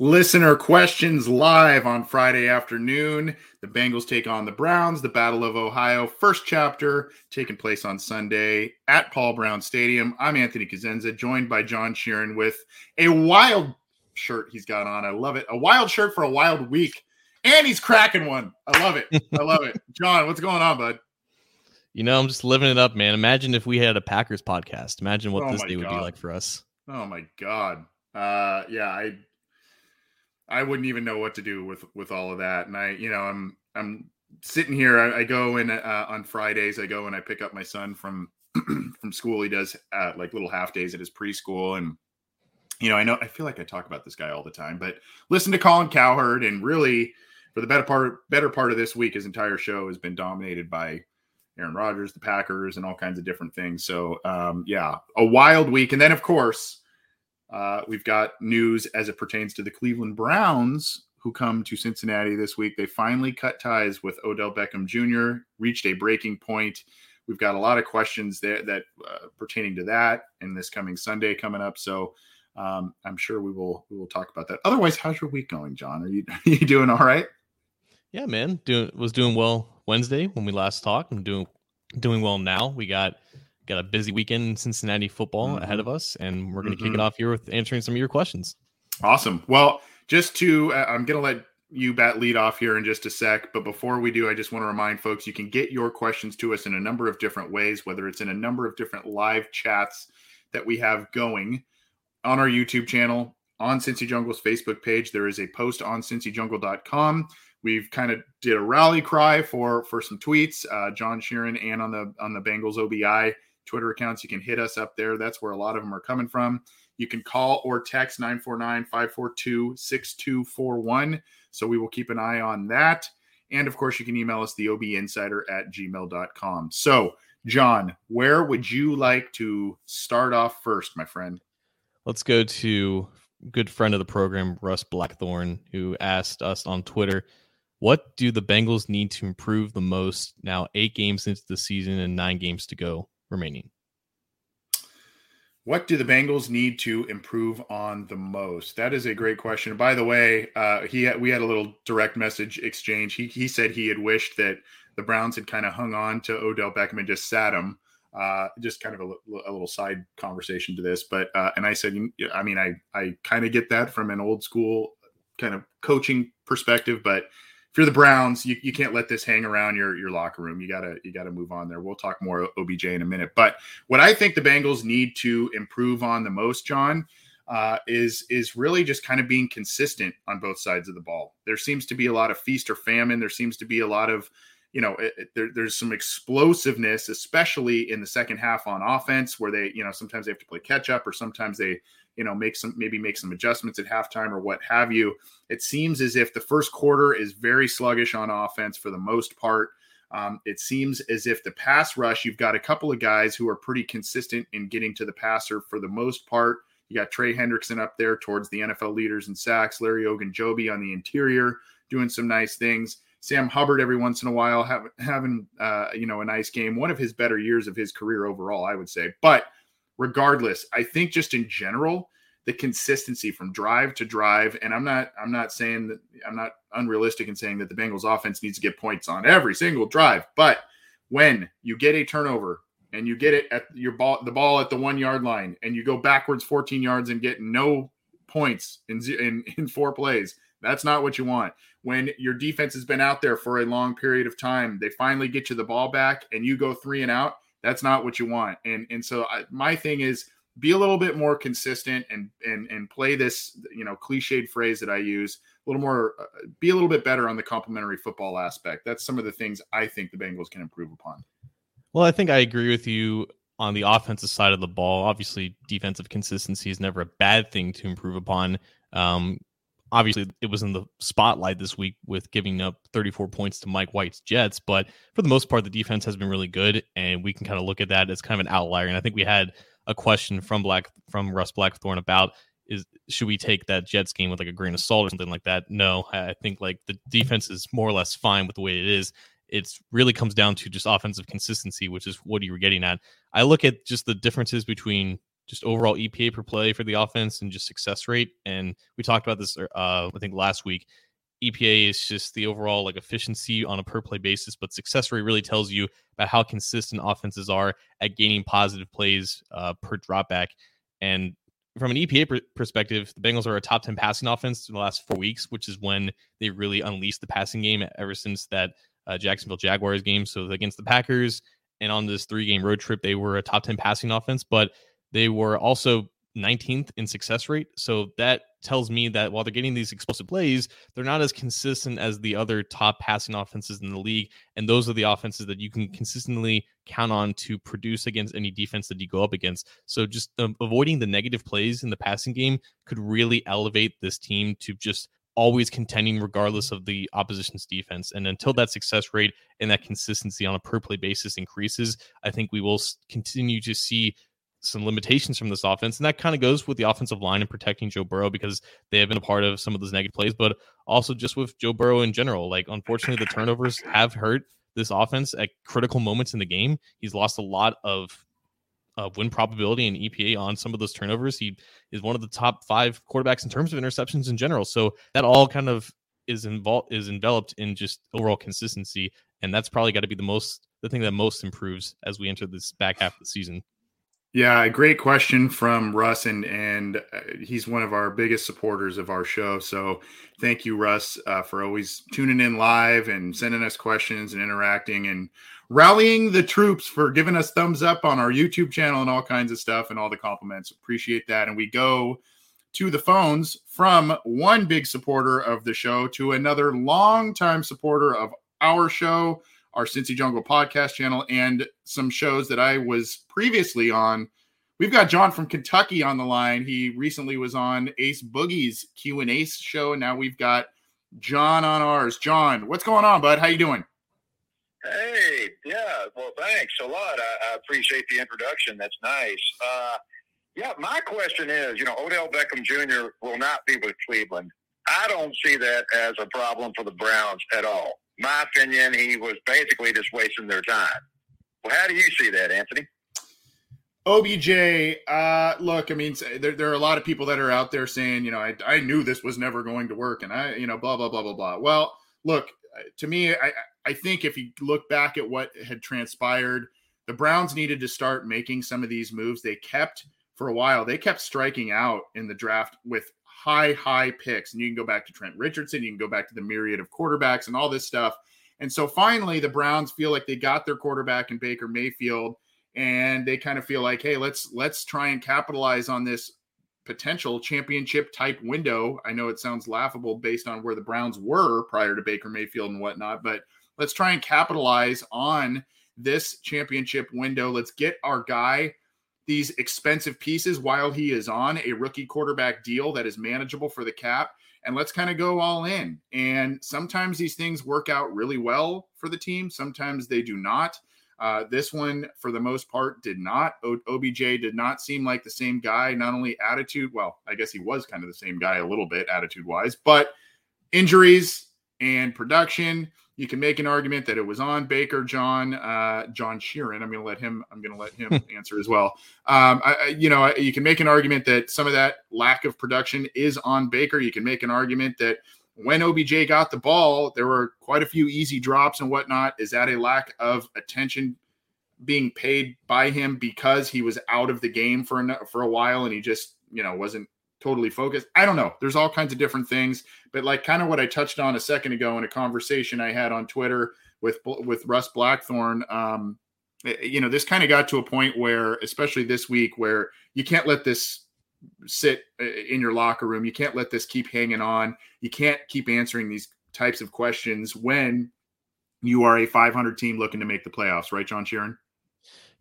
Listener questions live on Friday afternoon. The Bengals take on the Browns, the Battle of Ohio, first chapter taking place on Sunday at Paul Brown Stadium. I'm Anthony Cosenza, joined by John Sheeran with a wild shirt he's got on. I love it. A wild shirt for a wild week. And he's cracking one. I love it. I love it. John, what's going on, bud? You know, I'm just living it up, man. Imagine if we had a Packers podcast. Imagine what Oh this day would be like for us. Oh my god. Uh yeah, I I wouldn't even know what to do with with all of that. And I, you know, I'm I'm sitting here. I, I go in uh, on Fridays. I go and I pick up my son from from school. He does uh, like little half days at his preschool, and you know, I know I feel like I talk about this guy all the time, but listen to Colin Cowherd, and really for the better part better part of this week, his entire show has been dominated by Aaron Rodgers, the Packers, and all kinds of different things. So um, yeah, a wild week, and then of course. Uh, we've got news as it pertains to the Cleveland Browns, who come to Cincinnati this week. They finally cut ties with Odell Beckham Jr., reached a breaking point. We've got a lot of questions there that uh, pertaining to that and this coming Sunday coming up. So um, I'm sure we will we will talk about that. Otherwise, how's your week going, John? Are you are you doing all right? Yeah, man. Doing was doing well Wednesday when we last talked. I'm doing doing well now. We got got a busy weekend in Cincinnati football ahead of us, and we're going to kick Mhm. it off here with answering some of your questions. Awesome. Well, just to, uh, I'm going to let you bat lead off here in just a sec. But before we do, I just want to remind folks you can get your questions to us in a number of different ways, whether it's in a number of different live chats that we have going on our YouTube channel, on Cincy Jungle's Facebook page. There is a post on cincyjungle.com. We've kind of did a rally cry for for some tweets. Uh, John Sheeran and on the on the Bengals OBI Twitter accounts. You can hit us up there. That's where a lot of them are coming from. You can call or text 949 542 6241. So we will keep an eye on that. And of course, you can email us the obinsider at gmail.com. So, John, where would you like to start off first, my friend? Let's go to good friend of the program, Russ Blackthorne, who asked us on Twitter, "What do the Bengals need to improve the most now? Eight games into the season and nine games to go remaining." What do the Bengals need to improve on the most? That is a great question. By the way, uh, he had, we had a little direct message exchange. He he said he had wished that the Browns had kind of hung on to Odell Beckham and just sat him. Uh, just kind of a, a little side conversation to this, but uh, and I said, I mean, I I kind of get that from an old school kind of coaching perspective, but if you're the Browns, you, you can't let this hang around your your locker room. You gotta you gotta move on there. We'll talk more OBJ in a minute, but what I think the Bengals need to improve on the most, John, uh, is is really just kind of being consistent on both sides of the ball. There seems to be a lot of feast or famine. There seems to be a lot of you know it, it- there, there's some explosiveness, especially in the second half on offense, where they you know sometimes they have to play catch up, or sometimes they you know make some maybe make some adjustments at halftime or what have you. It seems as if the first quarter is very sluggish on offense for the most part. Um, it seems as if the pass rush, you've got a couple of guys who are pretty consistent in getting to the passer for the most part. You got Trey Hendrickson up there towards the NFL leaders in sacks, Larry Ogunjobi on the interior doing some nice things. Sam Hubbard every once in a while have, having uh, you know a nice game, one of his better years of his career overall, I would say. But regardless, I think just in general, the consistency from drive to drive, and I'm not I'm not saying that I'm not unrealistic in saying that the Bengals offense needs to get points on every single drive, but when you get a turnover and you get it at your ball the ball at the one yard line and you go backwards 14 yards and get no points in in, in four plays that's not what you want. When your defense has been out there for a long period of time, they finally get you the ball back and you go three and out. That's not what you want. And and so I, my thing is be a little bit more consistent and and and play this you know cliched phrase that I use a little more uh, be a little bit better on the complementary football aspect. That's some of the things I think the Bengals can improve upon. Well, I think I agree with you on the offensive side of the ball. Obviously, defensive consistency is never a bad thing to improve upon. Um, obviously it was in the spotlight this week with giving up 34 points to Mike White's Jets, but for the most part, the defense has been really good, and we can kind of look at that as kind of an outlier. And I think we had a question from Black from Russ Blackthorn about is should we take that Jets game with like a grain of salt or something like that? No, I think like the defense is more or less fine with the way it is. It's really comes down to just offensive consistency, which is what you were getting at. I look at just the differences between just overall EPA per play for the offense and just success rate. And we talked about this, uh, I think last week. EPA is just the overall like efficiency on a per play basis, but success rate really tells you about how consistent offenses are at gaining positive plays uh, per dropback. And from an EPA pr- perspective, the Bengals are a top 10 passing offense in the last four weeks, which is when they really unleashed the passing game ever since that uh, Jacksonville Jaguars game. So against the Packers and on this three game road trip, they were a top 10 passing offense, but they were also 19th in success rate. So that tells me that while they're getting these explosive plays, they're not as consistent as the other top passing offenses in the league. And those are the offenses that you can consistently count on to produce against any defense that you go up against. So just um, avoiding the negative plays in the passing game could really elevate this team to just always contending regardless of the opposition's defense. And until that success rate and that consistency on a per play basis increases, I think we will continue to see some limitations from this offense. And that kind of goes with the offensive line and protecting Joe Burrow because they have been a part of some of those negative plays, but also just with Joe Burrow in general. Like, unfortunately, the turnovers have hurt this offense at critical moments in the game. He's lost a lot of win probability and EPA on some of those turnovers. He is one of the top five quarterbacks in terms of interceptions in general. So that all kind of is involved is enveloped in just overall consistency, and that's probably got to be the most the thing that most improves as we enter this back half of the season. Yeah, great question from Russ, and and uh, he's one of our biggest supporters of our show. So thank you, Russ, uh, for always tuning in live and sending us questions and interacting and rallying the troops for giving us thumbs up on our YouTube channel and all kinds of stuff and all the compliments. Appreciate that. And we go to the phones from one big supporter of the show to another longtime supporter of our show our Cincy Jungle podcast channel, and some shows that I was previously on. We've got John from Kentucky on the line. He recently was on Ace Boogie's Q and Ace show. And now we've got John on ours. John, what's going on, bud? How you doing? Hey, yeah. Well, thanks a lot. I, I appreciate the introduction. That's nice. Uh, yeah, my question is, you know, Odell Beckham Jr. will not be with Cleveland. I don't see that as a problem for the Browns at all my opinion, he was basically just wasting their time. Well, how do you see that, Anthony? OBJ, uh, look, I mean, there, there are a lot of people that are out there saying, you know, I, I knew this was never going to work and I, you know, blah, blah, blah, blah, blah. Well, look, to me, I, I think if you look back at what had transpired, the Browns needed to start making some of these moves. They kept, for a while, they kept striking out in the draft with high, high picks. And you can go back to Trent Richardson, you can go back to the myriad of quarterbacks and all this stuff. And so finally, the Browns feel like they got their quarterback in Baker Mayfield, and they kind of feel like, hey, let's let's try and capitalize on this potential championship type window. I know it sounds laughable based on where the Browns were prior to Baker Mayfield and whatnot, but let's try and capitalize on this championship window. Let's get our guy these expensive pieces while he is on a rookie quarterback deal that is manageable for the cap. and let's kind of go all in. And sometimes these things work out really well for the team, sometimes they do not. Uh, this one, for the most part, did not. O- OBJ did not seem like the same guy, not only attitude, well, I guess he was kind of the same guy a little bit attitude wise, but injuries and production. You can make an argument that it was on Baker, John, uh, John Sheeran. I'm going to let him. I'm going to let him answer as well. Um, I, you know, you can make an argument that some of that lack of production is on Baker. You can make an argument that when OBJ got the ball, there were quite a few easy drops and whatnot. Is that a lack of attention being paid by him because he was out of the game for a, for a while and he just you know wasn't totally focused? I don't know. There's all kinds of different things, but like kind of what I touched on a second ago in a conversation I had on Twitter with with Russ Blackthorn. Um, eh, you know, this kind of got to a point where, especially this week, where you can't let this sit uh, in your locker room. You can't let this keep hanging on. You can't keep answering these types of questions when you are a 500 team looking to make the playoffs, right, John Sheeran?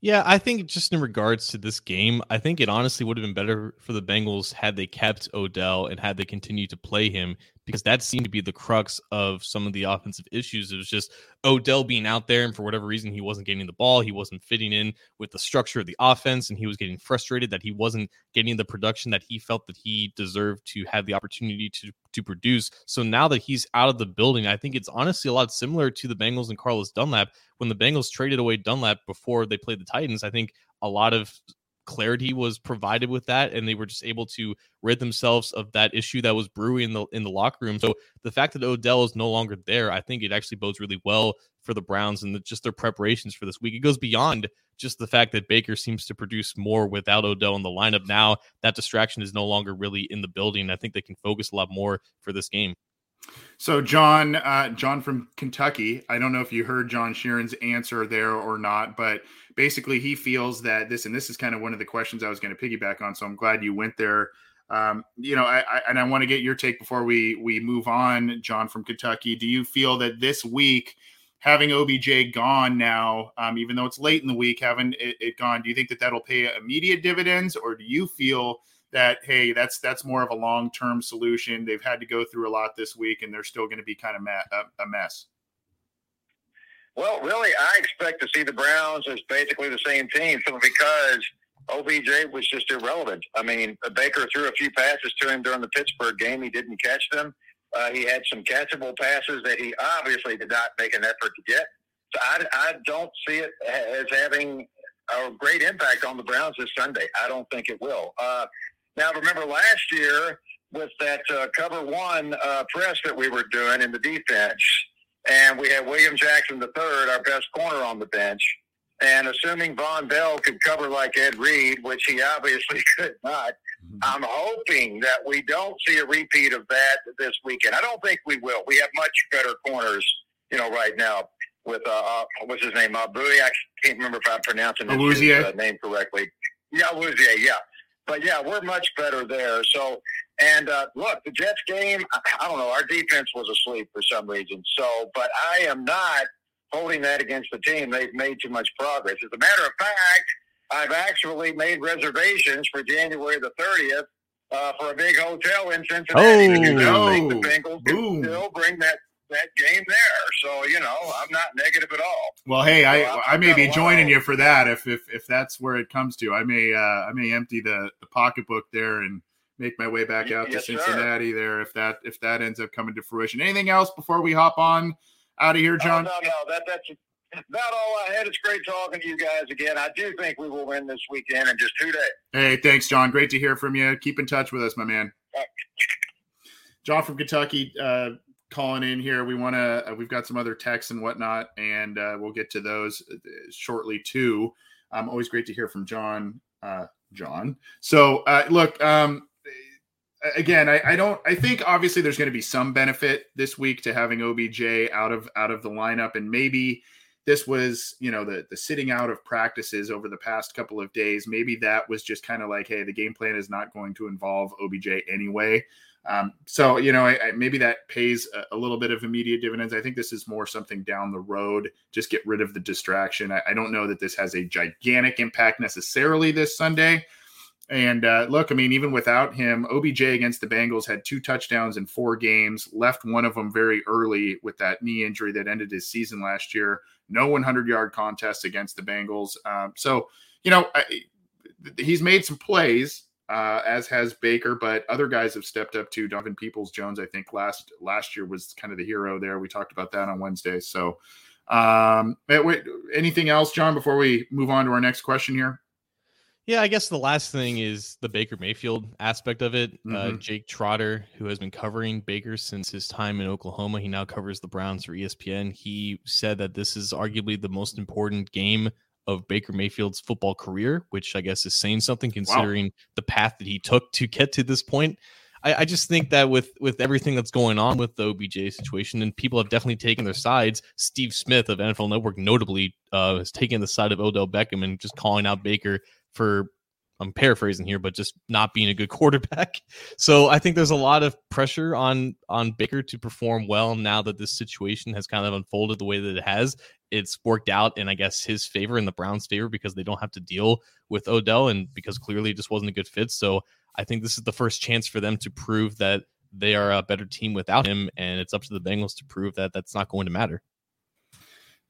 Yeah, I think just in regards to this game, I think it honestly would have been better for the Bengals had they kept Odell and had they continued to play him because that seemed to be the crux of some of the offensive issues. It was just Odell being out there, and for whatever reason, he wasn't getting the ball. He wasn't fitting in with the structure of the offense, and he was getting frustrated that he wasn't getting the production that he felt that he deserved to have the opportunity to to produce. So now that he's out of the building, I think it's honestly a lot similar to the Bengals and Carlos Dunlap. When the Bengals traded away Dunlap before they played the Titans, I think a lot of clarity was provided with that and they were just able to rid themselves of that issue that was brewing in the in the locker room. So the fact that odell is no longer there i think it actually bodes really well for the browns and the, just their preparations for this week. It goes beyond just the fact that baker seems to produce more without odell in the lineup now. That distraction is no longer really in the building. I think they can focus a lot more for this game. So John, uh, John from Kentucky. I don't know if you heard John Sheeran's answer there or not, but basically he feels that this, and this is kind of one of the questions I was going to piggyback on. So I'm glad you went there. Um, you know, I, I and I want to get your take before we we move on, John from Kentucky. Do you feel that this week? Having OBJ gone now, um, even though it's late in the week, having it, it gone, do you think that that'll pay immediate dividends, or do you feel that hey that's that's more of a long-term solution they've had to go through a lot this week and they're still going to be kind of ma- a, a mess well really i expect to see the browns as basically the same team simply because obj was just irrelevant i mean baker threw a few passes to him during the pittsburgh game he didn't catch them uh, he had some catchable passes that he obviously did not make an effort to get so I, I don't see it as having a great impact on the Browns this Sunday. I don't think it will. Uh, now, remember last year with that uh, cover one uh, press that we were doing in the defense, and we had William Jackson III, our best corner on the bench. And assuming Vonn Bell could cover like Ed Reed, which he obviously could not, mm-hmm. I'm hoping that we don't see a repeat of that this weekend. I don't think we will. We have much better corners, you know, right now with uh, uh what's his name, Uh, Abu. I can't remember if I'm pronouncing his, uh, name correctly. Yeah, Awuzie, yeah. But yeah, we're much better there. So, and uh, look, the Jets game, I, don't know, our defense was asleep for some reason. So, but I am not holding that against the team. They've made too much progress. As a matter of fact, I've actually made reservations for January the 30th uh, for a big hotel in Cincinnati. Oh, you know, the Bengals can still bring that that game there. So you know, I'm not negative at all. Well, hey, so I I may be joining you for that if if if that's where it comes to. I may uh, I may empty the, the pocketbook there and make my way back out yes, to Cincinnati sir. there if that if that ends up coming to fruition. Anything else before we hop on out of here, John? no, no, that that's about all I had. It's great talking to you guys again. I do think we will win this weekend in just two days. Hey, thanks, John. Great to hear from you. Keep in touch with us, my man. John from Kentucky. Uh, calling in here. We want to. Uh, we've got some other texts and whatnot, and uh, we'll get to those uh, shortly too. Um, always great to hear from John. Uh, John. So uh, look. Um, again, I, I, don't. I think obviously there's going to be some benefit this week to having OBJ out of out of the lineup, and maybe this was you know the the sitting out of practices over the past couple of days. Maybe that was just kind of like, hey, the game plan is not going to involve OBJ anyway. Um, so you know, I, I, maybe that pays a, a, little bit of immediate dividends. I think this is more something down the road. Just get rid of the distraction. I, I don't know that this has a gigantic impact necessarily this Sunday. And uh, look, I mean, even without him, OBJ against the Bengals had two touchdowns in four games, left one of them very early with that knee injury that ended his season last year. No 100 yard contest against the Bengals. Um, so, you know, I, he's made some plays, uh, as has Baker, but other guys have stepped up too. Donovan Peoples Jones, I think last last year was kind of the hero there. We talked about that on Wednesday. So, um, anything else, John, before we move on to our next question here? Yeah, I guess the last thing is the Baker Mayfield aspect of it. Uh, mm-hmm. Uh, Jake Trotter, who has been covering Baker since his time in Oklahoma, he now covers the Browns for ESPN. He said that this is arguably the most important game of Baker Mayfield's football career, which I guess is saying something considering wow. the path that he took to get to this point. I, I, just think that with with everything that's going on with the OBJ situation, and people have definitely taken their sides. Steve Smith of NFL Network notably uh, has taken the side of Odell Beckham and just calling out Baker for I'm paraphrasing here, but just not being a good quarterback. So I think there's a lot of pressure on on Baker to perform well now that this situation has kind of unfolded the way that it has. It's worked out in I guess his favor and the Browns' favor because they don't have to deal with Odell and because clearly it just wasn't a good fit. So I think this is the first chance for them to prove that they are a better team without him, and it's up to the Bengals to prove that that's not going to matter.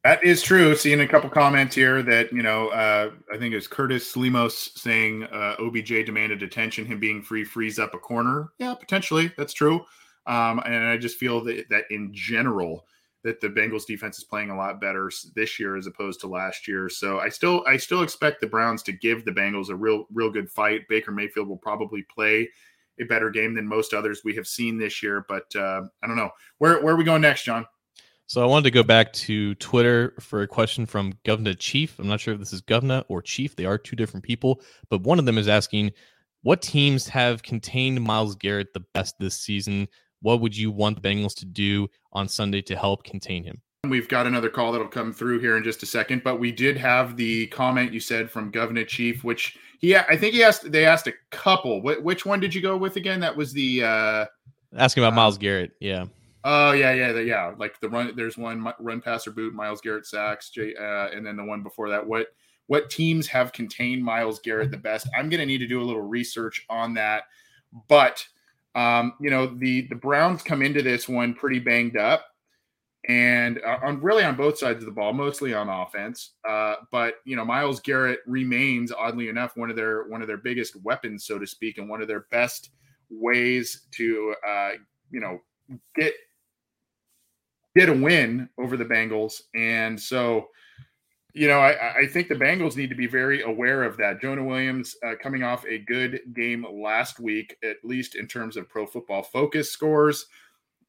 That is true. Seeing a couple comments here that, you know, uh, I think it's Curtis Slimos saying uh, OBJ demanded attention, him being free frees up a corner. Yeah, potentially. That's true. Um, and I just feel that, that in general, that the Bengals defense is playing a lot better this year as opposed to last year. So I still I still expect the Browns to give the Bengals a real real good fight. Baker Mayfield will probably play a better game than most others we have seen this year, but uh, I don't know. Where where are we going next, John? So I wanted to go back to Twitter for a question from Governor Chief. I'm not sure if this is Governor or Chief. They are two different people, but one of them is asking, what teams have contained Myles Garrett the best this season? What would you want the Bengals to do on Sunday to help contain him? We've got another call that'll come through here in just a second, but we did have the comment you said from Governor Chief, which he, I think he asked, they asked a couple. which one did you go with again? That was the, uh, asking about uh, Myles Garrett. Yeah. Oh yeah, yeah, the, yeah. Like the run, there's one run passer boot, Myles Garrett sacks, Jay, uh, and then the one before that. What what teams have contained Myles Garrett the best? I'm going to need to do a little research on that. But um, you know, the the Browns come into this one pretty banged up, and uh, on really on both sides of the ball, mostly on offense. Uh, but you know, Myles Garrett remains oddly enough one of their one of their biggest weapons, so to speak, and one of their best ways to uh, you know get get a win over the Bengals. And so, you know, I, I think the Bengals need to be very aware of that. Jonah Williams uh, coming off a good game last week, at least in terms of pro football focus scores.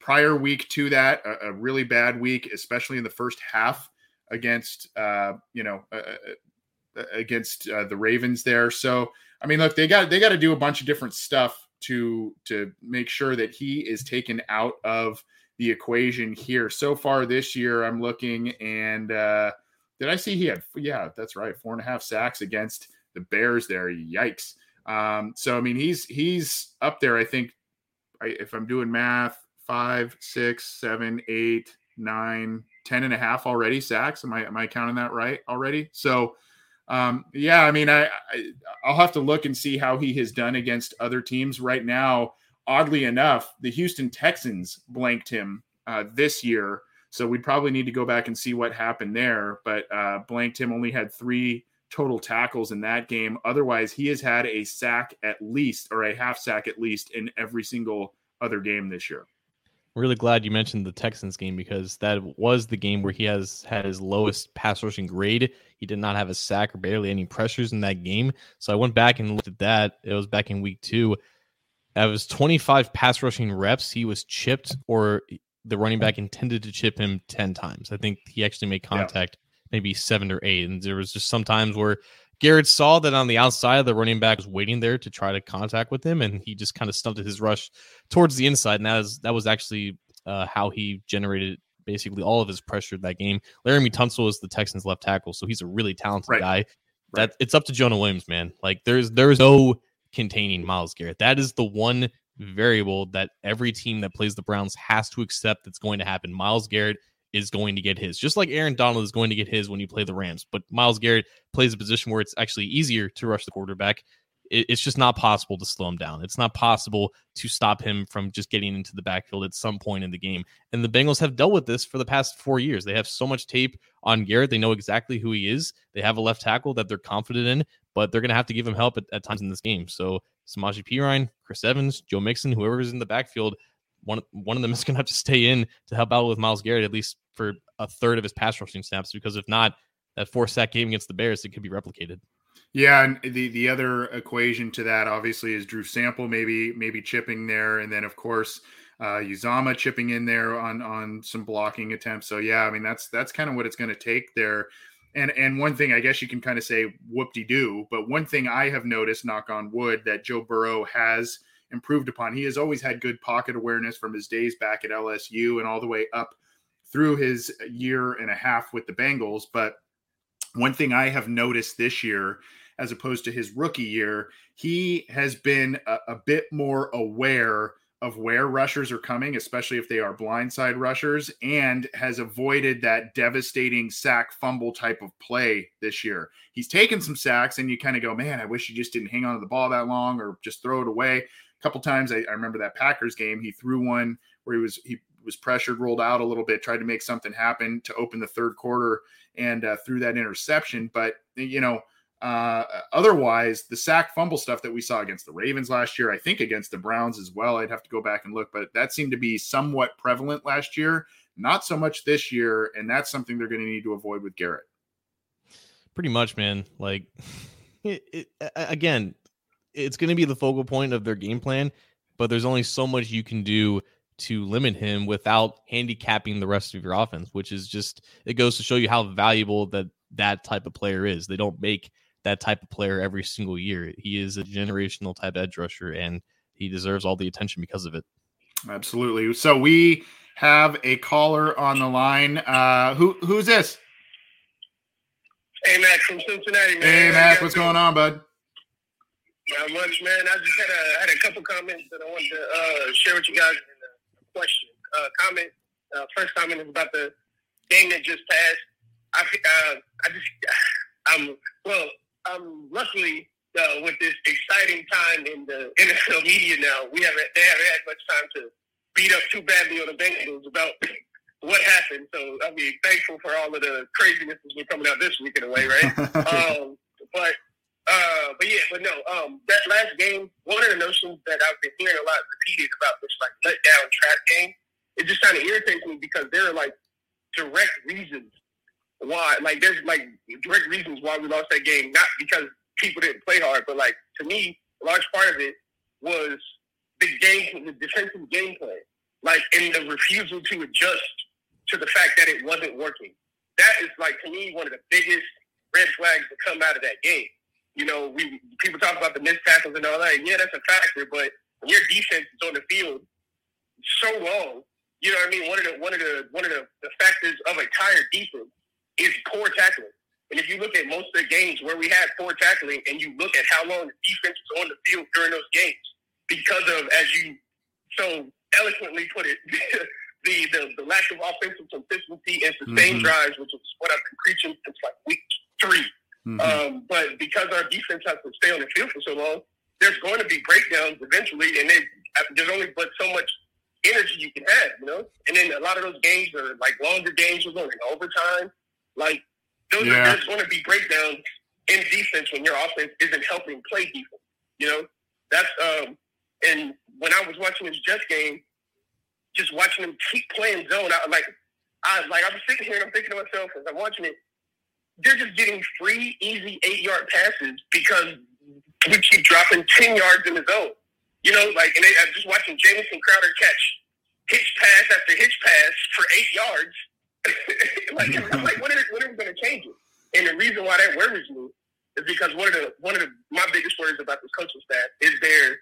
Prior week to that, a, a really bad week, especially in the first half against, uh, you know, uh, uh, uh against uh, the Ravens there. So, I mean, look, they got they got to do a bunch of different stuff to to make sure that he is taken out of the equation here. So far this year, I'm looking and uh, did I see he had? Yeah, that's right, four and a half sacks against the Bears. There, yikes. Um, so I mean, he's he's up there. I think I, if I'm doing math, five, six, seven, eight, nine, ten and a half already sacks. Am I am I counting that right already? So. Um, yeah, I mean, I, I I'll have to look and see how he has done against other teams. Right now, oddly enough, the Houston Texans blanked him uh, this year. So we'd probably need to go back and see what happened there. But uh, blanked him only had three total tackles in that game. Otherwise, he has had a sack at least, or a half sack at least, in every single other game this year. really glad you mentioned the Texans game because that was the game where he has had his lowest pass rushing grade. He did not have a sack or barely any pressures in that game. So I went back and looked at that. It was back in week two. Out was 25 pass rushing reps, he was chipped or the running back intended to chip him 10 times. I think he actually made contact yeah. maybe seven or eight. And there was just some times where Garrett saw that on the outside, the running back was waiting there to try to contact with him, and he just kind of stunted his rush towards the inside. And that was, that was actually uh, how he generated basically all of his pressure that game. Laremy Tunsil is the Texans left tackle, so he's a really talented right. guy. That right. it's up to Jonah Williams, man. Like there's there's no containing Myles Garrett. That is the one variable that every team that plays the Browns has to accept that's going to happen. Myles Garrett is going to get his, just like Aaron Donald is going to get his when you play the Rams. But Myles Garrett plays a position where it's actually easier to rush the quarterback. it's just not possible to slow him down. It's not possible to stop him from just getting into the backfield at some point in the game. And the Bengals have dealt with this for the past four years. They have so much tape on Garrett. They know exactly who he is. They have a left tackle that they're confident in, but they're going to have to give him help at, at times in this game. So Samaje Perine, Chris Evans, Joe Mixon, whoever is in the backfield, one one of them is going to have to stay in to help out with Myles Garrett at least for a third of his pass rushing snaps. Because if not, that four sack game against the Bears, it could be replicated. Yeah, and the the other equation to that obviously is Drew Sample maybe maybe chipping there, and then of course uh, Uzomah chipping in there on on some blocking attempts. So yeah, I mean that's that's kind of what it's going to take there. And and one thing I guess you can kind of say whoop de doo, but one thing I have noticed, knock on wood, that Joe Burrow has improved upon. He has always had good pocket awareness from his days back at LSU and all the way up through his year and a half with the Bengals. But one thing I have noticed this year as opposed to his rookie year, he has been a, a bit more aware of where rushers are coming, especially if they are blindside rushers, and has avoided that devastating sack fumble type of play this year. He's taken some sacks, and you kind of go, man, I wish he just didn't hang on to the ball that long or just throw it away. A couple times, I, I remember that Packers game, he threw one where he was he was pressured, rolled out a little bit, tried to make something happen to open the third quarter, and uh, threw that interception. But you know uh, otherwise, the sack fumble stuff that we saw against the Ravens last year, I think against the Browns as well. I'd have to go back and look, but that seemed to be somewhat prevalent last year. Not so much this year, and that's something they're going to need to avoid with Garrett. Pretty much, man. Like, it, it, again, it's going to be the focal point of their game plan, but there's only so much you can do to limit him without handicapping the rest of your offense, which is just it goes to show you how valuable that that type of player is. They don't make that type of player every single year. He is a generational type edge rusher, and he deserves all the attention because of it. Absolutely. So we have a caller on the line. Uh, who who's this? Hey, Mac from Cincinnati. Man. Hey, Mac, what's going on, bud? Not much, man. I just had a had a couple comments that I wanted to uh, share with you guys. And a question, uh, comment. Uh, first comment is about the game that just passed. I uh, I just I'm well um, luckily, uh, with this exciting time in the NFL media now, we haven't they haven't had much time to beat up too badly on the Bengals about what happened. So I mean, thankful for all of the craziness that's been coming out this week in a way, right? um, but uh, but yeah, but no, um, that last game, one of the notions that I've been hearing a lot repeated about this like let down trap game, it just kind of irritates me because there are like direct reasons why. Like there's like direct reasons why we lost that game, not because people didn't play hard, but like to me, a large part of it was the game, the defensive game plan, like in the refusal to adjust to the fact that it wasn't working. That is like to me one of the biggest red flags to come out of that game. You know, we people talk about the missed tackles and all that. Yeah, that's a factor, but your defense is on the field so long, you know what I mean. One of the one of the one of the, the factors of a tired defense is poor tackling. And if you look at most of the games where we had poor tackling and you look at how long the defense was on the field during those games, because of, as you so eloquently put it, the, the, the lack of offensive consistency and sustained mm-hmm. drives, which is what I've been preaching since like week 3 mm-hmm. um, but because our defense has to stay on the field for so long, there's going to be breakdowns eventually, and there's only but so much energy you can have, you know. And then a lot of those games are like longer games, we're going in overtime. Like those yeah. are, there's going to be breakdowns in defense when your offense isn't helping play defense. You know, that's um. And when I was watching this Jets game, just watching them keep playing zone, I like, I like I'm sitting here and I'm thinking to myself as I'm watching it, they're just getting free, easy eight yard passes because we keep dropping ten yards in the zone. You know, like, and they, I'm just watching Jamison Crowder catch hitch pass after hitch pass for eight yards like, I'm like, when are, when we going to change it? And the reason why that worries me is because one of the one of the my biggest worries about this coaching staff is their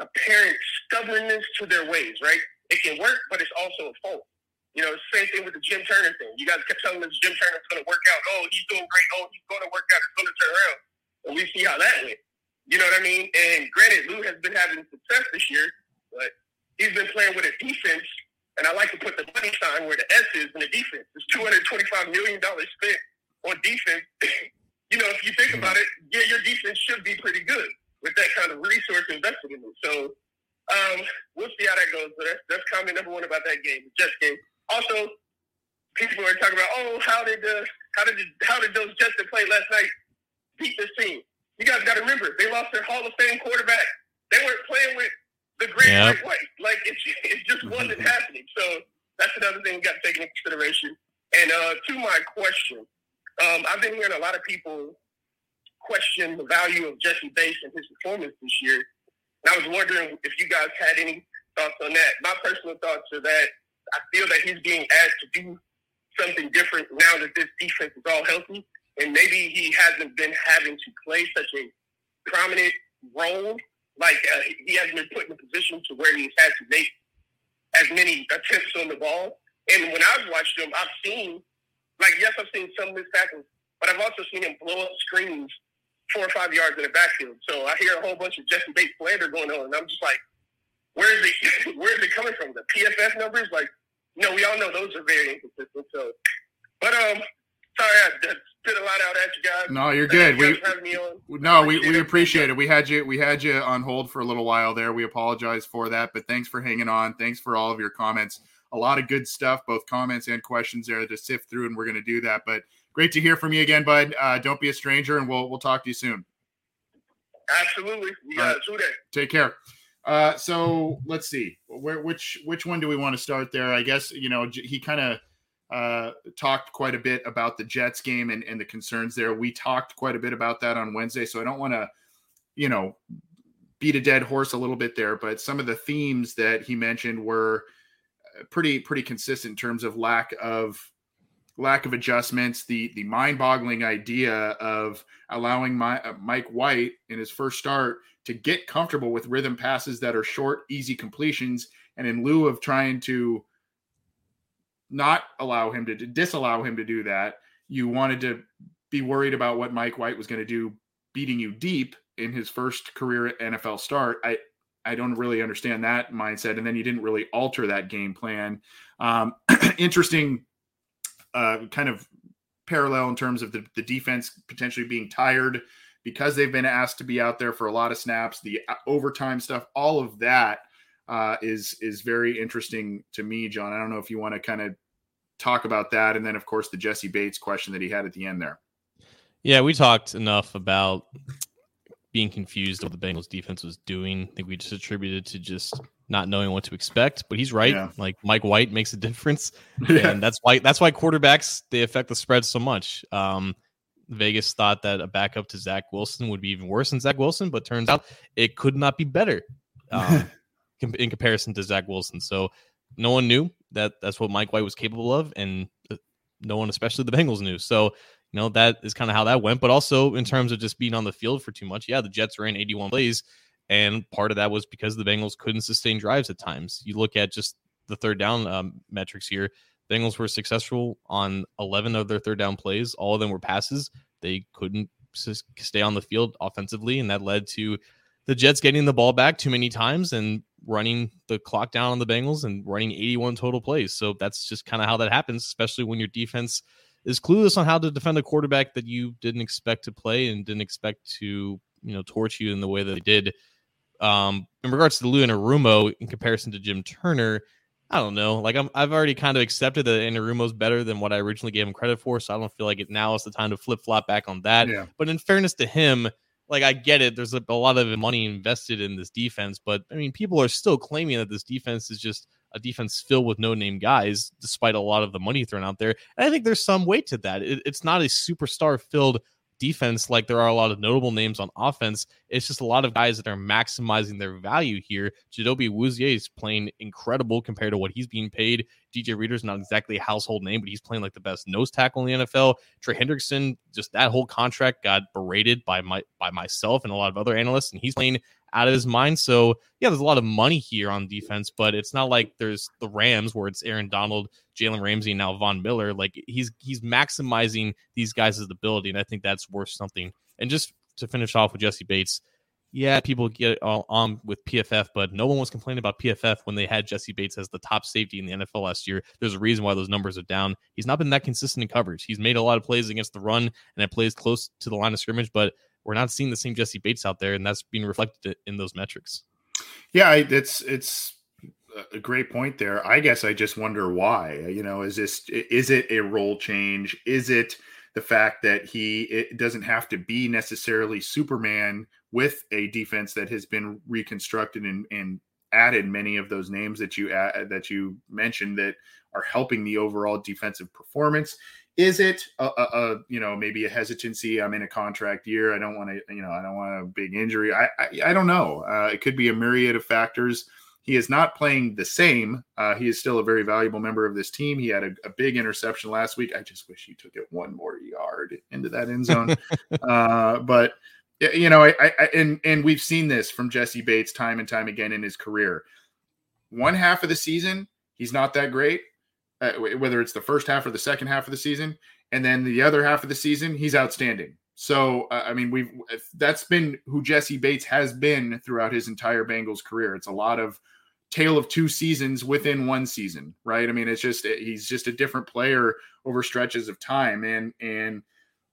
apparent stubbornness to their ways. Right? It can work, but it's also a fault. You know, same thing with the Jim Turner thing. You guys kept telling us Jim Turner's going to work out. Oh, he's doing great. Oh, he's going to work out. It's going to turn around. And we see how that went. You know what I mean? And granted, Lou has been having success this year, but he's been playing with a defense and I like to put the money sign where the S is in the defense. It's $225 million spent on defense. you know, if you think about it, yeah, your defense should be pretty good with that kind of resource invested in it. So um, we'll see how that goes. But that's, that's comment number one about that game, the Jets game. Also, people are talking about, oh, how did the how did the, how did those Jets that played last night beat this team? You guys got to remember, they lost their Hall of Fame quarterback. They weren't playing with the great yep. Mike White. Like it, it just wasn't happening. So that's another thing we got to take into consideration. And uh, to my question, um, I've been hearing a lot of people question the value of Jessie Bates and his performance this year. And I was wondering if you guys had any thoughts on that. My personal thoughts are that I feel that he's being asked to do something different now that this defense is all healthy. And maybe he hasn't been having to play such a prominent role. Like uh, he hasn't been put in a position to where he's had to make as many attempts on the ball. And when I've watched him, I've seen, like, yes, I've seen some missed tackles, but I've also seen him blow up screens four or five yards in the backfield. So I hear a whole bunch of Jessie Bates slander going on, and I'm just like, where is it? where is it coming from? The PFF numbers? Like, you know, we all know those are very inconsistent. So, but um, sorry, I spit a lot out at you guys. No, you're good. We no, we, we appreciate it. We had you we had you on hold for a little while there. We apologize for that, but thanks for hanging on. Thanks for all of your comments. A lot of good stuff, both comments and questions there to sift through, and we're going to do that. But great to hear from you again, bud. Uh, don't be a stranger, and we'll we'll talk to you soon. Absolutely. Yeah, right. Take care. Uh, so let's see, where which which one do we want to start there? I guess you know he kind of uh, talked quite a bit about the Jets game and, and the concerns there. We talked quite a bit about that on Wednesday, so I don't want to, you know, beat a dead horse a little bit there. But some of the themes that he mentioned were uh, pretty pretty consistent in terms of lack of lack of adjustments, the the mind-boggling idea of allowing my, uh, Mike White in his first start to get comfortable with rhythm passes that are short, easy completions, and in lieu of trying to not allow him to, disallow him to do that, you wanted to be worried about what Mike White was going to do beating you deep in his first career NFL start. I I don't really understand that mindset. And then you didn't really alter that game plan. Um, interesting uh, kind of parallel in terms of the, the defense potentially being tired because they've been asked to be out there for a lot of snaps, the uh, overtime stuff, all of that uh, is is very interesting to me, John. I don't know if you want to kind of talk about that, and then of course the Jessie Bates question that he had at the end there. Yeah, we talked enough about being confused what the Bengals defense was doing. I think we just attributed to just not knowing what to expect. But he's right. Yeah. Like Mike White makes a difference, yeah. and that's why that's why quarterbacks they affect the spread so much. Um, Vegas thought that a backup to Zach Wilson would be even worse than Zach Wilson, but turns out it could not be better um, in comparison to Zach Wilson. So no one knew that that's what Mike White was capable of, and uh, no one, especially the Bengals, knew. So you know, that is kind of how that went. But also in terms of just being on the field for too much, yeah, the Jets ran 81 plays. And part of that was because the Bengals couldn't sustain drives at times. You look at just the third down um, metrics here. The Bengals were successful on 11 of their third down plays. All of them were passes. They couldn't stay on the field offensively, and that led to the Jets getting the ball back too many times and running the clock down on the Bengals and running 81 total plays. So that's just kind of how that happens, especially when your defense is clueless on how to defend a quarterback that you didn't expect to play and didn't expect to, you know, torch you in the way that they did. Um, in regards to Lou Anarumo in comparison to Jim Turner, I don't know. Like I'm, I've already kind of accepted that Anarumo's better than what I originally gave him credit for, so I don't feel like it now is the time to flip flop back on that. Yeah. But in fairness to him, like I get it. There's a, a lot of money invested in this defense, but I mean, people are still claiming that this defense is just a defense filled with no name guys, despite a lot of the money thrown out there. And I think there's some weight to that. It, it's not a superstar filled defense like there are a lot of notable names on offense. It's just a lot of guys that are maximizing their value here. Chidobe Awuzie is playing incredible compared to what he's being paid. DJ Reader's not exactly a household name, but he's playing like the best nose tackle in the NFL. Trey Hendrickson, just that whole contract got berated by my by myself and a lot of other analysts, and he's playing out of his mind. So yeah, there's a lot of money here on defense, but it's not like there's the Rams where it's Aaron Donald, Jalen Ramsey, and now Von Miller. Like he's he's maximizing these guys' ability, and I think that's worth something. And just to finish off with Jessie Bates, yeah, people get on with PFF, but no one was complaining about PFF when they had Jessie Bates as the top safety in the NFL last year. There's a reason why those numbers are down. He's not been that consistent in coverage. He's made a lot of plays against the run and it plays close to the line of scrimmage, but we're not seeing the same Jessie Bates out there, and that's being reflected in those metrics. Yeah, it's it's a great point there. I guess I just wonder why. You know, is this is it a role change? Is it the fact that he it doesn't have to be necessarily Superman with a defense that has been reconstructed and, and added many of those names that you add, that you mentioned that are helping the overall defensive performance. Is it a, a, a, you know maybe a hesitancy? I'm in a contract year. I don't want to you know I don't want a big injury. I I, I don't know. Uh, it could be a myriad of factors. He is not playing the same. Uh, he is still a very valuable member of this team. He had a, a, big interception last week. I just wish he took it one more yard into that end zone. uh, but you know, I, I, and and we've seen this from Jessie Bates time and time again in his career. One half of the season, he's not that great, uh, whether it's the first half or the second half of the season, and then the other half of the season, he's outstanding. So, uh, I mean, we've that's been who Jessie Bates has been throughout his entire Bengals career. It's a lot of tale of two seasons within one season, right? I mean, it's just he's just a different player over stretches of time, and and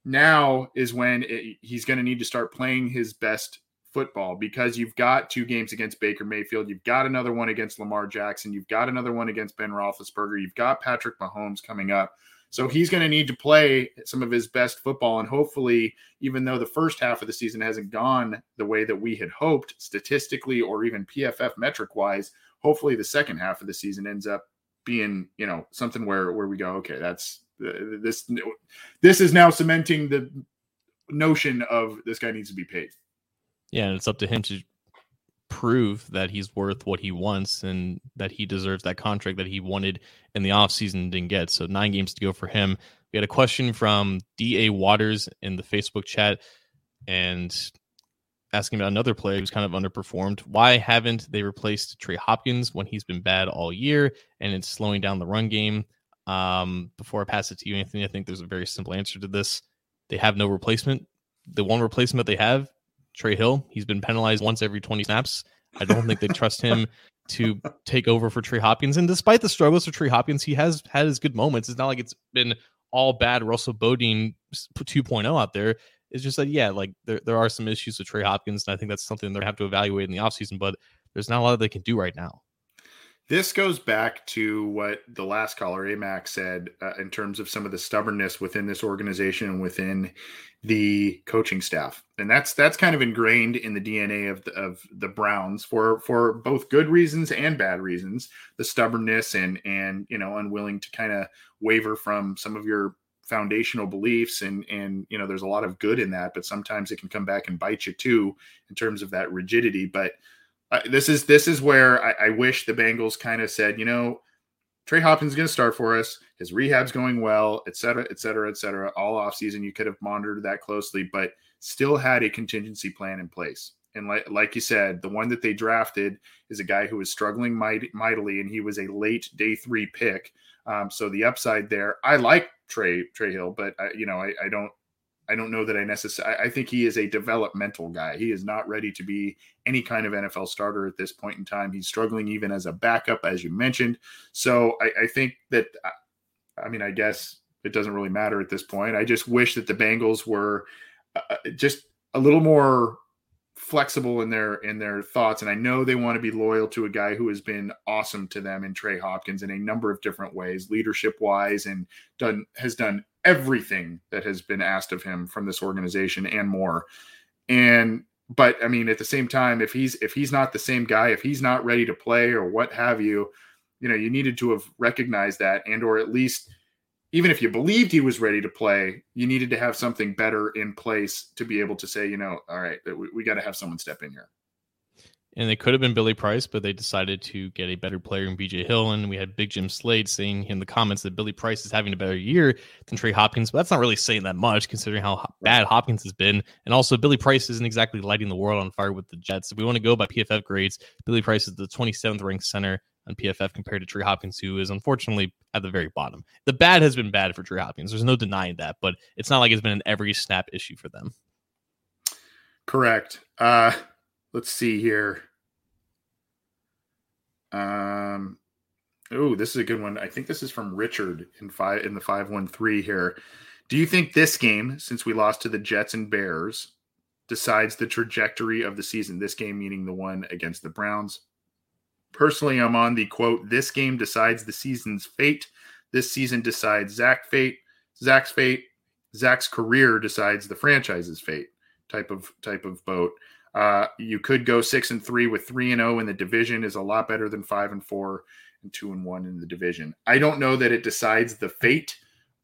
now is when it, he's going to need to start playing his best football because you've got two games against Baker Mayfield, you've got another one against Lamar Jackson, you've got another one against Ben Roethlisberger, you've got Patrick Mahomes coming up. So he's going to need to play some of his best football. And hopefully, even though the first half of the season hasn't gone the way that we had hoped statistically or even PFF metric wise, hopefully the second half of the season ends up being, you know, something where, where we go, okay, that's uh, this, this is now cementing the notion of this guy needs to be paid. Yeah. And it's up to him to prove that he's worth what he wants and that he deserves that contract that he wanted in the offseason didn't get. So nine games to go for him. We had a question from DA Waters in the Facebook chat and asking about another player who's kind of underperformed. Why haven't they replaced Trey Hopkins when he's been bad all year and it's slowing down the run game? Um, before I pass it to you, Anthony, I think there's a very simple answer to this. They have no replacement. The one replacement they have Trey Hill. He's been penalized once every 20 snaps. I don't think they trust him to take over for Trey Hopkins. And despite the struggles for Trey Hopkins, he has had his good moments. It's not like it's been all bad Russell Bodine 2.0 out there. It's just that, yeah, like there, there are some issues with Trey Hopkins. And I think that's something they have to evaluate in the offseason, but there's not a lot they can do right now. This goes back to what the last caller, Amac, said uh, in terms of some of the stubbornness within this organization and within the coaching staff, and that's that's kind of ingrained in the DNA of the, of the Browns for for both good reasons and bad reasons. The stubbornness and and you know unwilling to kind of waver from some of your foundational beliefs and and you know there's a lot of good in that but sometimes it can come back and bite you too in terms of that rigidity but uh, this is this is where I, I wish the Bengals kind of said, you know, Trey Hopkins is going to start for us. His rehab's going well, et cetera, et cetera, et cetera. All offseason, you could have monitored that closely, but still had a contingency plan in place. And like, like you said, the one that they drafted is a guy who was struggling might, mightily, and he was a late day three pick. Um, so the upside there, I like Trey Trey Hill, but I, you know, I, I don't I don't know that I necessarily. I think he is a developmental guy. He is not ready to be any kind of NFL starter at this point in time. He's struggling even as a backup, as you mentioned. So I, I think that, I mean, I guess it doesn't really matter at this point. I just wish that the Bengals were uh, uh just a little more flexible in their in their thoughts and I know they want to be loyal to a guy who has been awesome to them in Trey Hopkins in a number of different ways leadership wise and done has done everything that has been asked of him from this organization and more. And but I mean, at the same time, if he's if he's not the same guy, if he's not ready to play or what have you, you know, you needed to have recognized that and or at least even if you believed he was ready to play, you needed to have something better in place to be able to say, you know, all right, we, we got to have someone step in here and they could have been Billy Price, but they decided to get a better player in BJ Hill. And we had Big Jim Slade saying in the comments that Billy Price is having a better year than Trey Hopkins, but that's not really saying that much considering how bad Hopkins has been. And also, Billy Price isn't exactly lighting the world on fire with the Jets. If we want to go by PFF grades, Billy Price is the 27th ranked center on PFF compared to Trey Hopkins, who is unfortunately at the very bottom. The bad has been bad for Trey Hopkins. There's no denying that, but it's not like it's been an every snap issue for them. Correct. Uh, let's see here. Um, oh, this is a good one. I think this is from Richard in five in the five one three here. Do you think this game, since we lost to the Jets and Bears, decides the trajectory of the season? This game meaning the one against the Browns. Personally, I'm on the quote, this game decides the season's fate. This season decides Zac fate, Zac's fate, Zac's career decides the franchise's fate type of type of boat. Uh, you could go six and three with three and zero oh in the division is a lot better than five and four and two and one in the division. I don't know that it decides the fate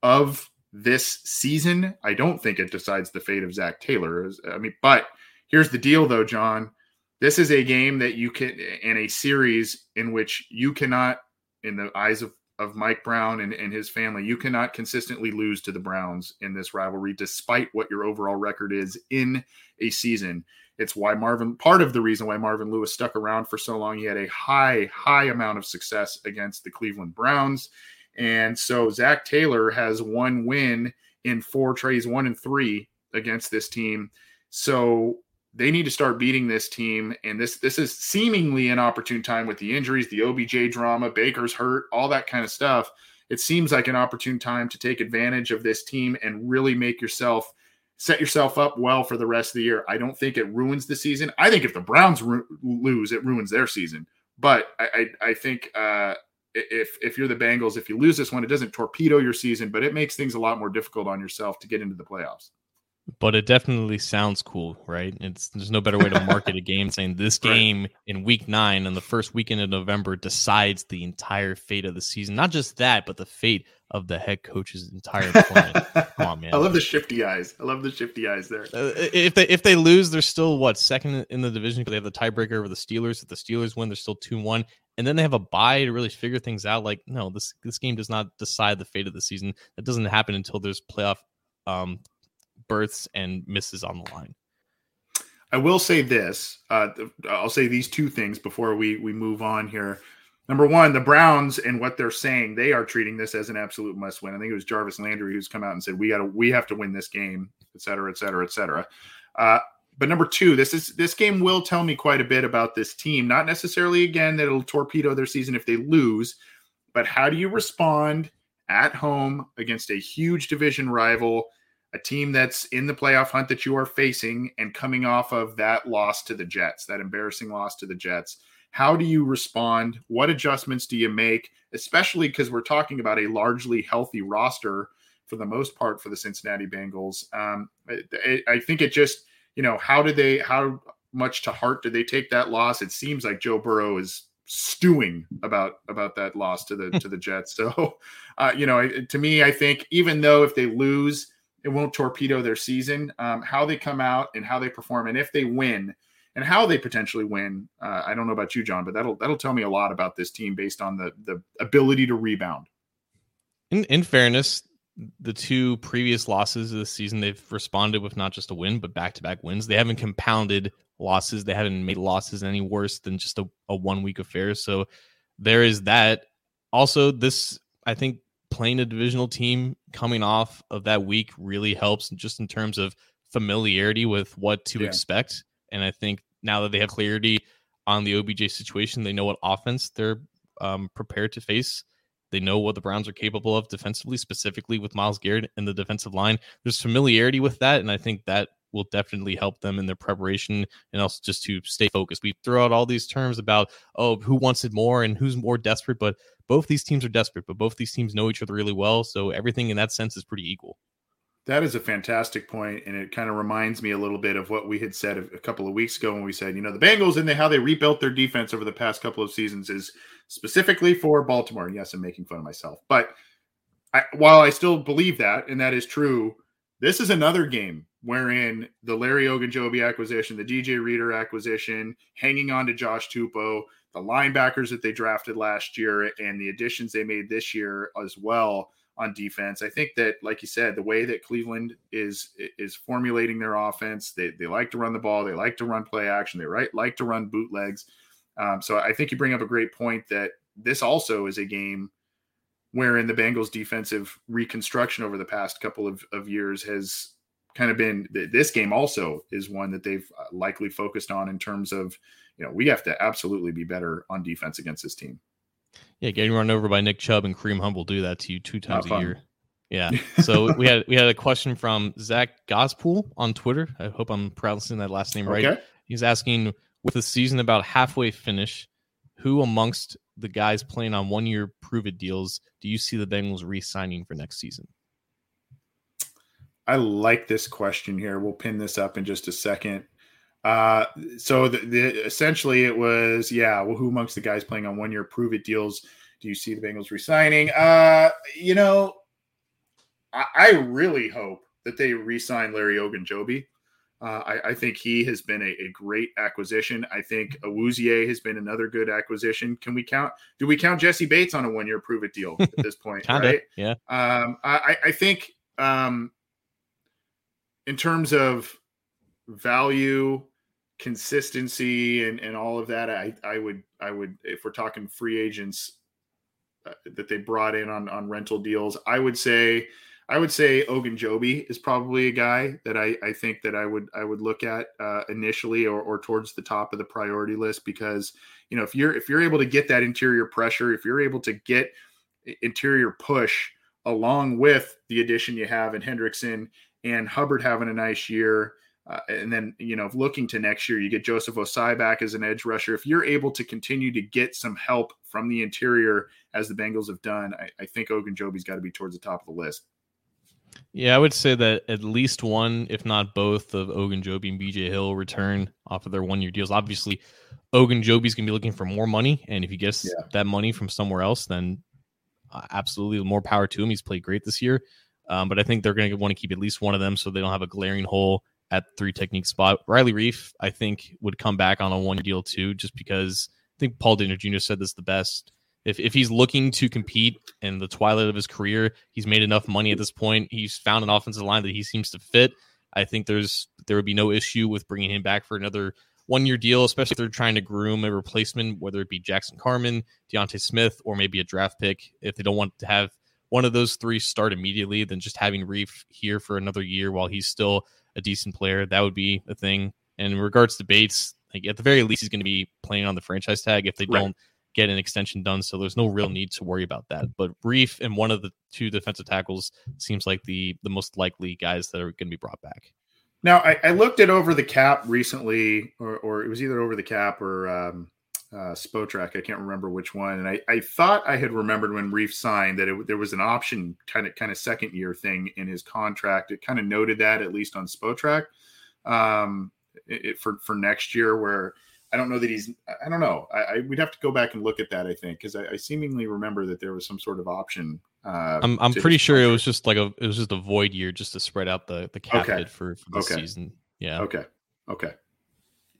of this season. I don't think it decides the fate of Zac Taylor. I mean, but here's the deal, though, John. This is a game that you can in a series in which you cannot, in the eyes of of Mike Brown and, and his family, you cannot consistently lose to the Browns in this rivalry, despite what your overall record is in a season. It's why Marvin, part of the reason why Marvin Lewis stuck around for so long. He had a high, high amount of success against the Cleveland Browns. And so Zac Taylor has one win in four trades, one and three against this team. So they need to start beating this team. And this this is seemingly an opportune time with the injuries, the OBJ drama, Baker's hurt, all that kind of stuff. It seems like an opportune time to take advantage of this team and really make yourself set yourself up well for the rest of the year. I don't think it ruins the season. I think if the Browns ru- lose, it ruins their season. But I, I, I think uh, if if you're the Bengals, if you lose this one, it doesn't torpedo your season, but it makes things a lot more difficult on yourself to get into the playoffs. But it definitely sounds cool, right? It's there's no better way to market a game saying this game right. in week nine and the first weekend of November decides the entire fate of the season. Not just that, but the fate of the head coach's entire plan. Come on, man! I love the shifty eyes. I love the shifty eyes there. Uh, if they if they lose, they're still what second in the division because they have the tiebreaker over the Steelers. If the Steelers win, they're still two one, and then they have a bye to really figure things out. Like, no, this this game does not decide the fate of the season. That doesn't happen until there's playoff um, berths and misses on the line. I will say this. Uh, I'll say these two things before we we move on here. Number one, the Browns and what they're saying, they are treating this as an absolute must win. I think it was Jarvis Landry who's come out and said we got to we have to win this game, et cetera, et cetera, et cetera. Uh, but number two, this is this game will tell me quite a bit about this team. Not necessarily again that it'll torpedo their season if they lose, but how do you respond at home against a huge division rival? A team that's in the playoff hunt that you are facing and coming off of that loss to the Jets, that embarrassing loss to the Jets. How do you respond? What adjustments do you make, especially because we're talking about a largely healthy roster for the most part for the Cincinnati Bengals? Um, I, I think it just, you know, how did they, how much to heart did they take that loss? It seems like Joe Burrow is stewing about about that loss to the to the Jets. So, uh, you know, to me, I think even though if they lose, it won't torpedo their season. Um, how they come out and how they perform, and if they win, and how they potentially win. Uh, I don't know about you, John, but that'll that'll tell me a lot about this team based on the the ability to rebound. In in fairness, the two previous losses of the season, they've responded with not just a win, but back to back wins. They haven't compounded losses. They haven't made losses any worse than just a, a one week affair. So there is that. Also, this I think playing a divisional team coming off of that week really helps just in terms of familiarity with what to yeah. expect. And I think now that they have clarity on the OBJ situation, they know what offense they're um, prepared to face. They know what the Browns are capable of defensively, specifically with Myles Garrett in the defensive line. There's familiarity with that, and I think that will definitely help them in their preparation and also just to stay focused. We throw out all these terms about oh who wants it more and who's more desperate, but both these teams are desperate, but both these teams know each other really well. So everything in that sense is pretty equal. That is a fantastic point, and it kind of reminds me a little bit of what we had said a couple of weeks ago when we said, you know, the Bengals and how they rebuilt their defense over the past couple of seasons is specifically for Baltimore. Yes, I'm making fun of myself, but I, while I still believe that, and that is true, this is another game wherein the Larry Ogunjobi acquisition, the DJ Reader acquisition, hanging on to Josh Tupou, the linebackers that they drafted last year, and the additions they made this year as well on defense. I think that, like you said, the way that Cleveland is is formulating their offense, they, they like to run the ball, they like to run play action, they right like to run bootlegs. Um, so I think you bring up a great point that this also is a game wherein the Bengals defensive reconstruction over the past couple of, of years has kind of been this game also is one that they've uh, likely focused on in terms of you know we have to absolutely be better on defense against this team. Yeah, getting run over by Nick Chubb and Kareem Hunt'll do that to you two times a year. Yeah. So we had we had a question from Zach Gospool on Twitter. I hope I'm pronouncing that last name right. Okay. He's asking, with the season about halfway finish, who amongst the guys playing on one year prove it deals do you see the Bengals re-signing for next season? I like this question here. We'll pin this up in just a second. Uh, so the, the, essentially it was, yeah, well, who amongst the guys playing on one year prove it deals do you see the Bengals resigning? Uh, you know, I, I really hope that they re-sign Larry Ogunjobi. Uh, I, I, think he has been a, a, great acquisition. I think Awuzie has been another good acquisition. Can we count? Do we count Jessie Bates on a one-year prove-it deal at this point? right? Yeah. Um, I, I, think um, in terms of value, consistency, and, and all of that, I, I would I would if we're talking free agents uh, that they brought in on on rental deals, I would say I would say Ogunjobi is probably a guy that I, I think that I would I would look at uh, initially or, or towards the top of the priority list because you know if you're if you're able to get that interior pressure if you're able to get interior push along with the addition you have in Hendrickson and Hubbard having a nice year uh, and then you know looking to next year you get Joseph Ossai back as an edge rusher if you're able to continue to get some help from the interior as the Bengals have done I, I think Ogunjobi's got to be towards the top of the list. Yeah, I would say that at least one, if not both, of Ogunjobi and BJ Hill return off of their one year deals. Obviously, Ogunjobi's going to be looking for more money. And if he gets yeah. that money from somewhere else, then uh, absolutely more power to him. He's played great this year. Um, but I think they're going to want to keep at least one of them so they don't have a glaring hole at three technique spot. Riley Reiff, I think, would come back on a one deal too, just because I think Paul Dehner Jr. said this the best if if he's looking to compete in the twilight of his career, he's made enough money at this point. He's found an offensive line that he seems to fit. I think there's there would be no issue with bringing him back for another one year deal, especially if they're trying to groom a replacement, whether it be Jackson Carman, D'Ante Smith, or maybe a draft pick. If they don't want to have one of those three start immediately, than just having Reiff here for another year while he's still a decent player, that would be a thing. And in regards to Bates, like at the very least, he's going to be playing on the franchise tag if they right. don't get an extension done. So there's no real need to worry about that. But Reiff and one of the two defensive tackles seems like the the most likely guys that are going to be brought back. Now I, I, looked at over the cap recently, or, or it was either over the cap or um, uh, Spotrac. I can't remember which one. And I, I thought I had remembered when Reiff signed that it, there was an option kind of kind of second year thing in his contract. It kind of noted that at least on Spotrac um, it, for for next year where I don't know that he's. I don't know. I, I we'd have to go back and look at that. I think because I, I, seemingly remember that there was some sort of option. Uh, I'm I'm pretty sure it was just like a it was just a void year just to spread out the the cap okay. for for this okay. season. Yeah. Okay. Okay.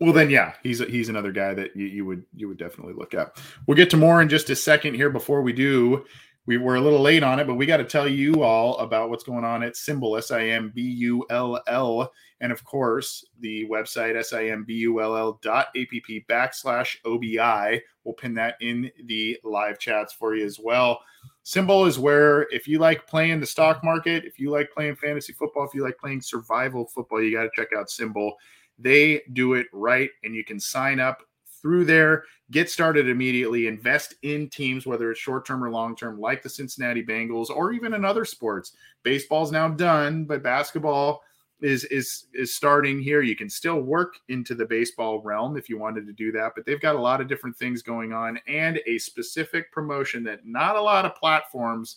Well then, yeah, he's he's another guy that you, you would you would definitely look at. We'll get to more in just a second here. Before we do, we were a little late on it, but we got to tell you all about what's going on at SimBull S I M B U L L. And of course, the website, S I M B U L L dot app backslash OBI. We'll pin that in the live chats for you as well. SimBull is where, if you like playing the stock market, if you like playing fantasy football, if you like playing survival football, you got to check out Simbull. They do it right, and you can sign up through there, get started immediately, invest in teams, whether it's short term or long term, like the Cincinnati Bengals or even in other sports. Baseball's now done, but basketball is is is starting here. You can still work into the baseball realm if you wanted to do that, but they've got a lot of different things going on and a specific promotion that not a lot of platforms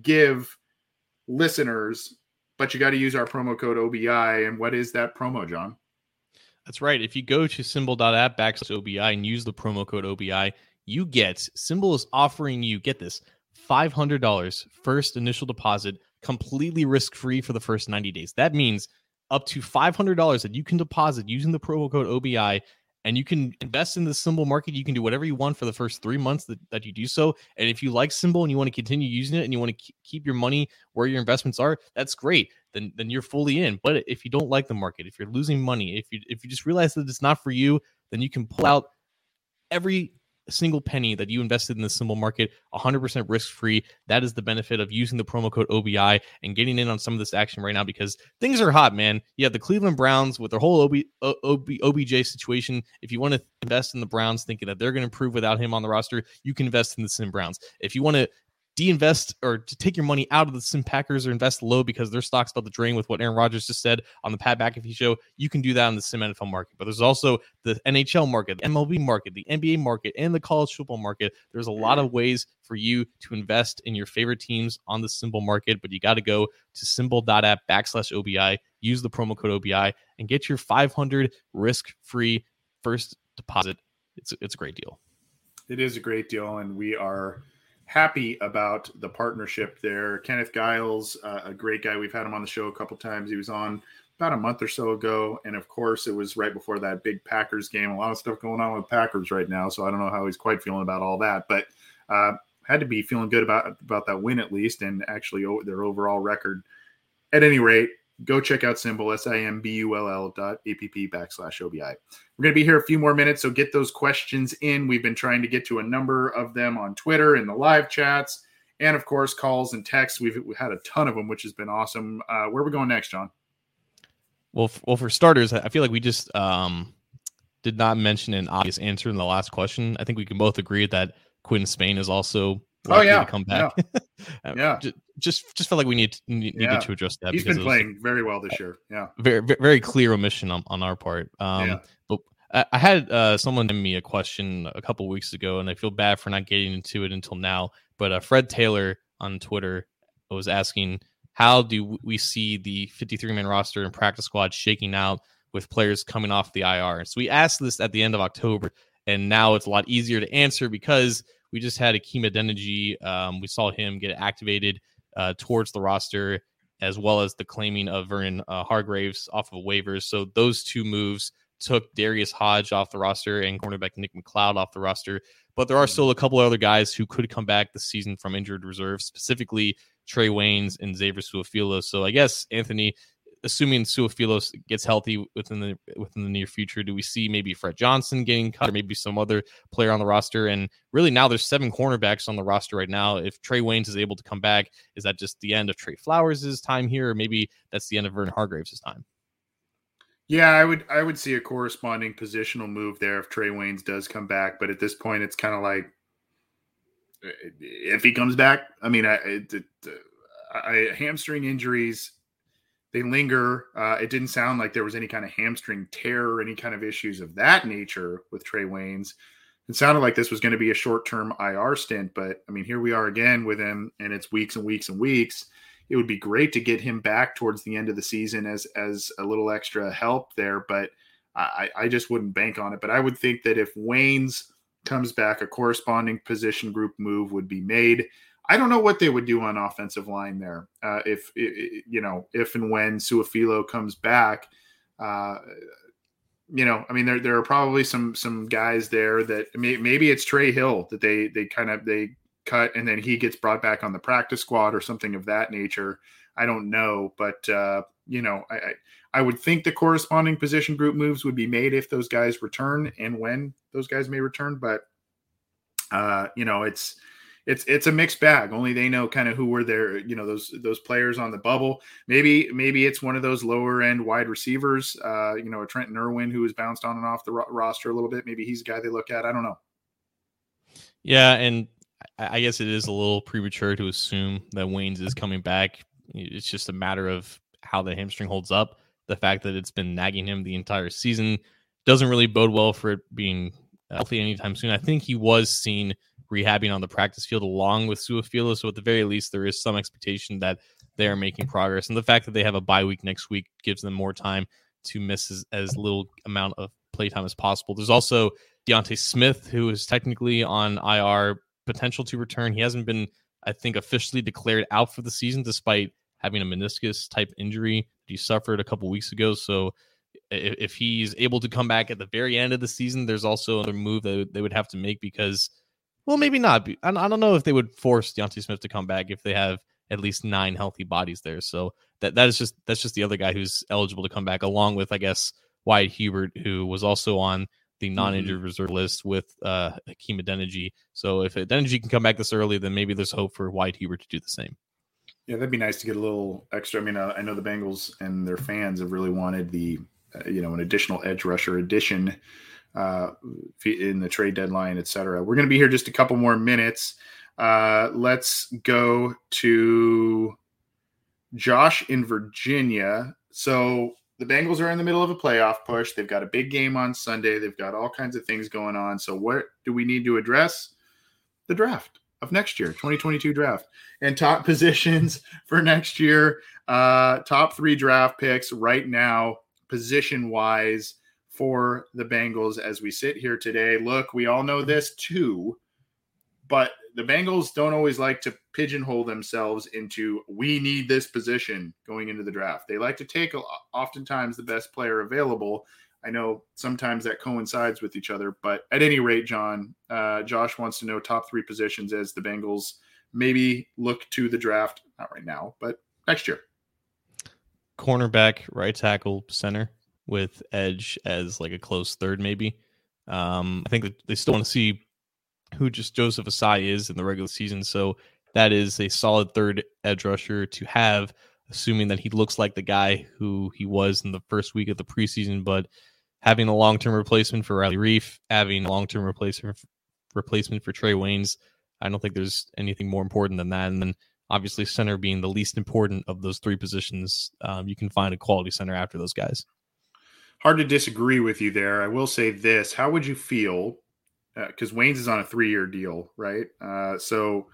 give listeners, but you got to use our promo code OBI. And what is that promo, John? That's right. If you go to simbull.app backslash OBI and use the promo code OBI, you get SimBull is offering you, get this, $500 first initial deposit, completely risk free for the first 90 days. That means up to $500 that you can deposit using the promo code OBI and you can invest in the SimBull market. You can do whatever you want for the first three months that, that you do so. And if you like SimBull and you want to continue using it and you want to keep your money where your investments are, that's great. Then then you're fully in. But if you don't like the market, if you're losing money, if you if you just realize that it's not for you, then you can pull out every single penny that you invested in the SimBull market 100% risk free. That is the benefit of using the promo code OBI and getting in on some of this action right now because things are hot, man. You have the Cleveland Browns with their whole OB, OB, OBJ situation. If you want to invest in the Browns thinking that they're going to improve without him on the roster, you can invest in the Sim Browns. If you want to de-invest or to take your money out of the Sim Packers or invest low because their stock's about to drain with what Aaron Rodgers just said on the Pat McAfee show, you can do that in the Sim NFL market. But there's also the NHL market, the MLB market, the NBA market, and the college football market. There's a lot of mm-hmm. ways for you to invest in your favorite teams on the SimBull market, but you got to go to simbull.app backslash OBI, use the promo code OBI, and get your 500 risk-free first deposit. It's, it's a great deal. It is a great deal, and we are happy about the partnership there. Kenneth Giles, uh, a great guy. We've had him on the show a couple times. He was on about a month or so ago, and of course, it was right before that big Packers game. A lot of stuff going on with Packers right now, so I don't know how he's quite feeling about all that, but uh, had to be feeling good about about that win at least, and actually their overall record. At any rate, go check out SimBull, S I M B U L L dot app backslash OBI. We're going to be here a few more minutes, so get those questions in. We've been trying to get to a number of them on Twitter and the live chats, and of course, calls and texts. We've, we've had a ton of them, which has been awesome. Uh, where are we going next, John? Well, f- well, for starters, I feel like we just um, did not mention an obvious answer in the last question. I think we can both agree that Quinn Spain is also oh yeah to come back. Yeah. Uh, yeah. Just, just just felt like we need need, Yeah. needed to address that. He's been playing very well this year. Yeah. very very- very clear omission on, on our part. Um, Yeah. But I, I had uh, someone send me a question a couple weeks ago, and I feel bad for not getting into it until now. But uh, Fred Taylor on Twitter was asking, how do we see the 53 man roster and practice squad shaking out with players coming off the IR? So we asked this at the end of October, and now it's a lot easier to answer because we just had Hakeem Adeniji. Um, we saw him get activated uh, towards the roster, as well as the claiming of Vernon uh, Hargreaves off of waivers. So those two moves took Darius Hodge off the roster and cornerback Nick McLeod off the roster. But there are still a couple other guys who could come back this season from injured reserve, specifically Trae Waynes and Xavier Suafilos. So I guess Anthony, assuming Suafilos gets healthy within the within the near future, do we see maybe Fred Johnson getting cut or maybe some other player on the roster? And really now there's seven cornerbacks on the roster right now. If Trae Waynes is able to come back, is that just the end of Tre Flowers' time here, or maybe that's the end of Vernon Hargreaves' time? Yeah, I would I would see a corresponding positional move there if Trae Waynes does come back, but at this point it's kind of like if he comes back, I mean, I, uh, I hamstring injuries they linger. Uh, it didn't sound like there was any kind of hamstring tear or any kind of issues of that nature with Trae Waynes. It sounded like this was going to be a short term IR stint, but I mean, here we are again with him, and it's weeks and weeks and weeks. It would be great to get him back towards the end of the season as as a little extra help there, but I, I just wouldn't bank on it. But I would think that if Waynes comes back, a corresponding position group move would be made. I don't know what they would do on offensive line there. Uh, if you know, if and when Su'a-Filo comes back, uh, you know, I mean, there there are probably some some guys there that may, maybe it's Trey Hill that they they kind of they cut and then he gets brought back on the practice squad or something of that nature. I don't know, but uh, you know, I, I I would think the corresponding position group moves would be made if those guys return and when those guys may return. But uh, you know, it's it's it's a mixed bag. Only they know kind of who were their You know, those those players on the bubble. Maybe maybe it's one of those lower end wide receivers. Uh, you know, a Trenton Irwin who has bounced on and off the ro- roster a little bit. Maybe he's a guy they look at. I don't know. Yeah, and I I guess it is a little premature to assume that Wayne's is coming back. It's just a matter of how the hamstring holds up. The fact that it's been nagging him the entire season doesn't really bode well for it being healthy anytime soon. I think he was seen rehabbing on the practice field along with Su'a-Filo, so at the very least, there is some expectation that they are making progress. And the fact that they have a bye week next week gives them more time to miss as, as little amount of playtime as possible. There's also D'Ante Smith, who is technically on IR, potential to return. He hasn't been, I think, officially declared out for the season, despite having a meniscus type injury that he suffered a couple weeks ago. So if, if he's able to come back at the very end of the season, there's also another move that they would have to make because, well, maybe not. I I don't know if they would force D'Ante Smith to come back if they have at least nine healthy bodies there. So that that is just that's just the other guy who's eligible to come back, along with I guess Wyatt Hubert, who was also on the non-injured mm-hmm. reserve list with uh, Hakeem Adeniji. So if Adeniji can come back this early, then maybe there's hope for Wyatt Hubert to do the same. Yeah, that'd be nice to get a little extra. I mean, uh, I know the Bengals and their fans have really wanted the, uh, you know, an additional edge rusher addition uh, in the trade deadline, et cetera. We're going to be here just a couple more minutes. Uh, let's go to Josh in Virginia. So the Bengals are in the middle of a playoff push. They've got a big game on Sunday. They've got all kinds of things going on. So what do we need to address? The draft of next year, 2022 draft, and top positions for next year. Uh, top three draft picks right now, position wise for the Bengals as we sit here today. Look, we all know this too, but the Bengals don't always like to pigeonhole themselves into we need this position going into the draft. They like to take oftentimes the best player available. I know sometimes that coincides with each other, but at any rate, John, uh, Josh wants to know top three positions as the Bengals maybe look to the draft, not right now, but next year. Cornerback, right tackle, center with edge as like a close third, maybe. Um, I think that they still want to see who just Joseph Ossai is in the regular season. So that is a solid third edge rusher to have, assuming that he looks like the guy who he was in the first week of the preseason. But having a long term replacement for Riley Reiff, having a long term replacement replacement for Trae Waynes, I don't think there's anything more important than that. And then obviously center being the least important of those three positions, um, you can find a quality center after those guys. Hard to disagree with you there. I will say this: How would you feel because uh, Waynes is on a three year deal, right? Uh, so,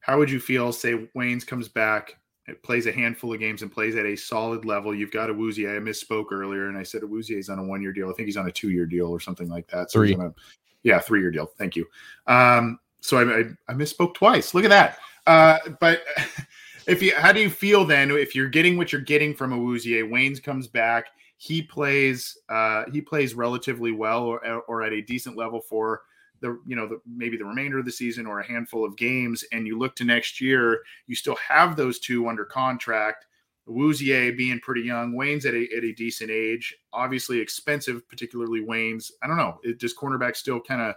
how would you feel? Say Waynes comes back, it plays a handful of games, and plays at a solid level. You've got Awuzie. I misspoke earlier, and I said Awuzie is on a one year deal. I think he's on a two year deal or something like that. So three. A, yeah, three year deal. Thank you. Um, so I, I, I, misspoke twice. Look at that. Uh, but if you, how do you feel then if you're getting what you're getting from a Awuzie? Waynes comes back. He plays. Uh, he plays relatively well, or, or at a decent level for the you know the, maybe the remainder of the season or a handful of games, and you look to next year, you still have those two under contract. Awuzie being pretty young, Wayne's at a, at a decent age, obviously expensive, particularly Wayne's. I don't know. It, does cornerback still kind of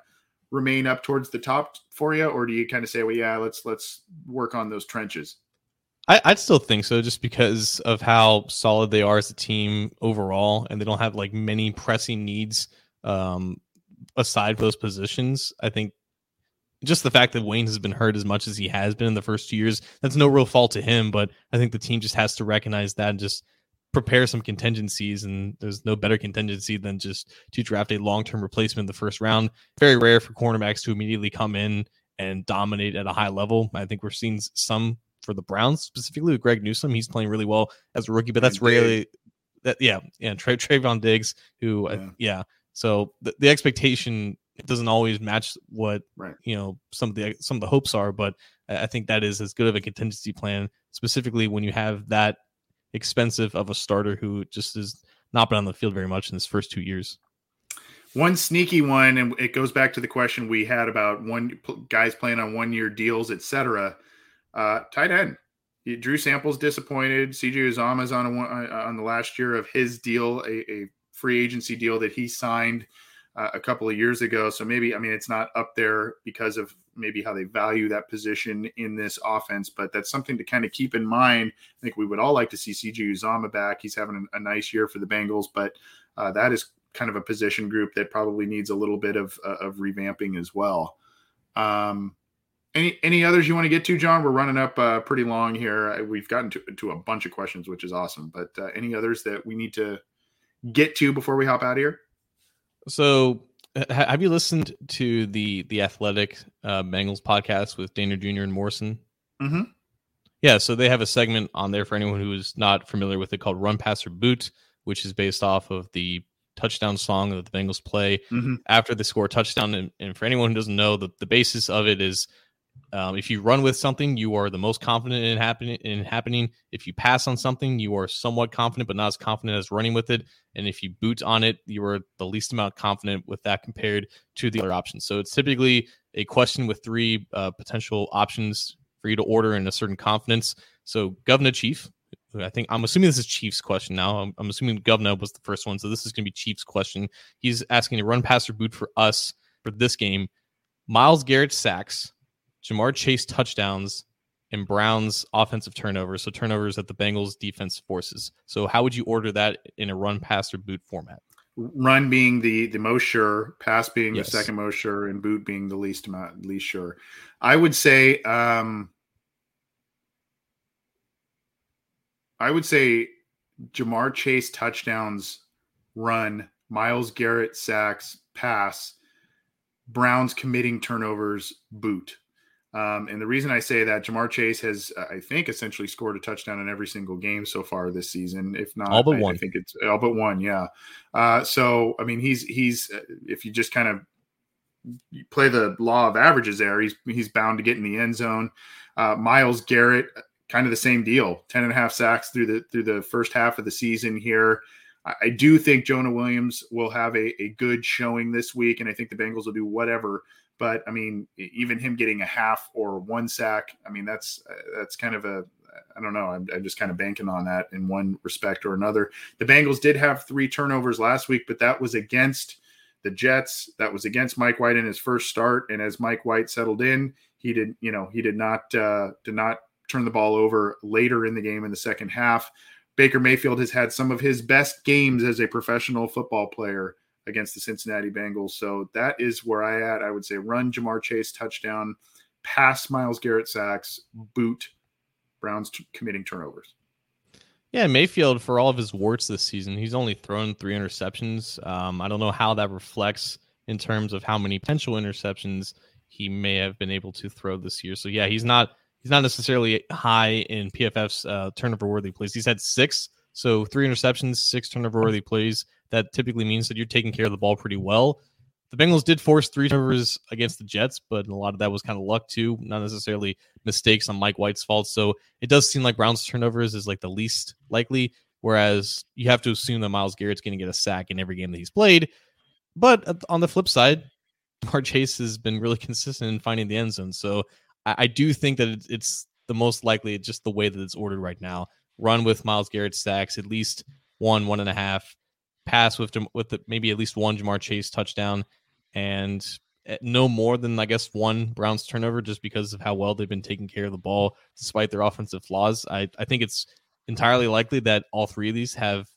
remain up towards the top for you, or do you kind of say, well, yeah, let's let's work on those trenches? I, would still think so, just because of how solid they are as a team overall, and they don't have like many pressing needs um, aside those positions, I think just the fact that Wayne has been hurt as much as he has been in the first two years, that's no real fault to him. But I think the team just has to recognize that and just prepare some contingencies. And there's no better contingency than just to draft a long term replacement in the first round. Very rare for cornerbacks to immediately come in and dominate at a high level. I think we're seeing some for the Browns, specifically with Greg Newsome. He's playing really well as a rookie, but that's rarely that. Yeah, yeah. Tra- Trevon Diggs, who uh, yeah. yeah so the, the expectation doesn't always match what right. you know some of the some of the hopes are, but I think that is as good of a contingency plan, specifically when you have that expensive of a starter who just has not been on the field very much in his first two years. One sneaky one, and it goes back to the question we had about one guys playing on one year deals, etc. Uh, tight end. Drew Sample's disappointed. CJ Uzomah's on a, uh, on the last year of his deal, a, a free agency deal that he signed uh, a couple of years ago. So maybe, I mean, it's not up there because of maybe how they value that position in this offense, but that's something to kind of keep in mind. I think we would all like to see CJ Uzomah back. He's having a, a nice year for the Bengals, but uh, that is kind of a position group that probably needs a little bit of, uh, of revamping as well. Um, any any others you want to get to, John? We're running up uh, pretty long here. We've gotten to, to a bunch of questions, which is awesome. But uh, any others that we need to get to before we hop out of here? So, have you listened to the the Athletic uh, Bengals podcast with Dehner Jr. and Morrison? Mm-hmm. Yeah, so they have a segment on there for anyone who is not familiar with it called "Run Pass or Boot," which is based off of the touchdown song that the Bengals play mm-hmm. after they score a touchdown. And, and, for anyone who doesn't know, the, the basis of it is um, if you run with something, you are the most confident in happening. In happening, if you pass on something, you are somewhat confident, but not as confident as running with it. And if you boot on it, you are the least amount confident with that compared to the other options. So it's typically a question with three uh, potential options for you to order in a certain confidence. So Governor Chief, I think I'm assuming this is Chiefs question now. I'm, I'm assuming Governor was the first one, so this is going to be Chiefs question. He's asking to run pass or boot for us for this game. Myles Garrett sacks, Ja'Marr Chase touchdowns, and Browns offensive turnovers. So turnovers that the Bengals defense forces. So how would you order that in a run pass or boot format? Run being the the most sure, pass being Yes. the second most sure, and boot being the least amount least sure. I would say um I would say Ja'Marr Chase touchdowns run, Myles Garrett sacks, pass, Browns committing turnovers, boot. Um, and the reason I say that Ja'Marr Chase has, uh, I think, essentially scored a touchdown in every single game so far this season. If not, All but I, I think it's all but one. Yeah. Uh, so I mean, he's he's uh, if you just kind of play the law of averages there, he's he's bound to get in the end zone. Uh, Myles Garrett, kind of the same deal, 10 and a half sacks through the through the first half of the season here. I, I do think Jonah Williams will have a, a good showing this week, and I think the Bengals will do whatever. But I mean, even him getting a half or one sack, I mean, that's uh, that's kind of a I don't know. I'm, I'm just kind of banking on that in one respect or another. The Bengals did have three turnovers last week, but that was against the Jets. That was against Mike White in his first start, and as Mike White settled in, he did you know he did not uh, did not turn the ball over later in the game in the second half. Baker Mayfield has had some of his best games as a professional football player against the Cincinnati Bengals. So that is where I at. I would say run Ja'Marr Chase touchdown, pass Myles Garrett sacks, boot Browns t- committing turnovers. Yeah, Mayfield, for all of his warts this season, he's only thrown three interceptions. Um, I don't know how that reflects in terms of how many potential interceptions he may have been able to throw this year. So yeah, he's not he's not necessarily high in PFF's uh, turnover worthy plays. He's had six, so three interceptions, six turnover worthy plays. That typically means that you're taking care of the ball pretty well. The Bengals did force three turnovers against the Jets, but a lot of that was kind of luck too, not necessarily mistakes on Mike White's fault. So it does seem like Browns turnovers is like the least likely, whereas you have to assume that Myles Garrett's going to get a sack in every game that he's played. But on the flip side, Mar Chase has been really consistent in finding the end zone. So I, I do think that it's the most likely, just the way that it's ordered right now. Run with Myles Garrett sacks, at least one, one and a half. Pass with with the, maybe at least one Ja'Marr Chase touchdown, and eh, no more than I guess one Browns turnover, just because of how well they've been taking care of the ball despite their offensive flaws. I I think it's entirely likely that all three of these have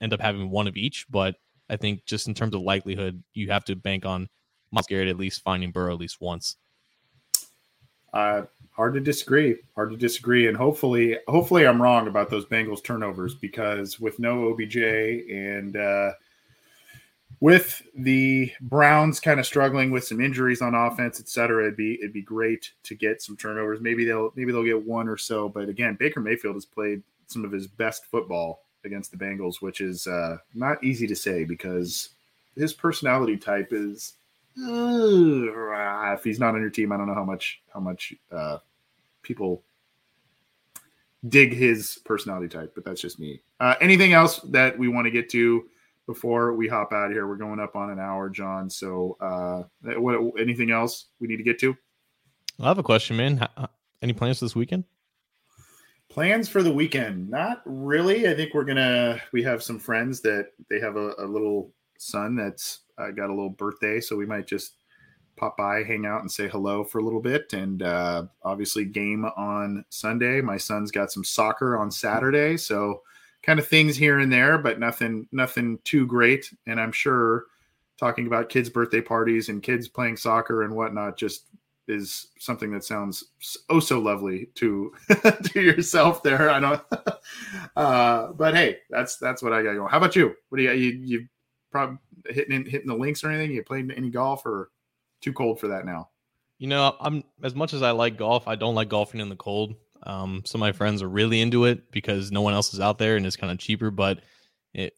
end up having one of each, but I think just in terms of likelihood, you have to bank on Myles Garrett at least finding Burrow at least once. Uh, hard to disagree. Hard to disagree, and hopefully, hopefully, I'm wrong about those Bengals turnovers because with no OBJ and uh, with the Browns kind of struggling with some injuries on offense, et cetera, it'd be it'd be great to get some turnovers. Maybe they'll maybe they'll get one or so, but again, Baker Mayfield has played some of his best football against the Bengals, which is uh, not easy to say because his personality type is uh, if he's not on your team, I don't know how much how much uh, people dig his personality type, but that's just me. Uh, anything else that we want to get to before we hop out of here? We're going up on an hour, John. So, uh, what anything else we need to get to? I have a question, man. Any plans this weekend? Plans for the weekend? Not really. I think we're gonna. We have some friends that they have a, a little son that's uh, got a little birthday, so we might just pop by, hang out, and say hello for a little bit. And uh, obviously, game on Sunday. My son's got some soccer on Saturday, so kind of things here and there, but nothing, nothing too great. And I'm sure talking about kids' birthday parties and kids playing soccer and whatnot just is something that sounds oh so lovely to to yourself there. I don't, uh, but hey, that's that's what I got going. How about you? What do you you you probably hitting hitting the links or anything? You played any golf or too cold for that now? You know, I'm as much as I like golf, I don't like golfing in the cold. Um, some of my friends are really into it because no one else is out there and it's kind of cheaper. But it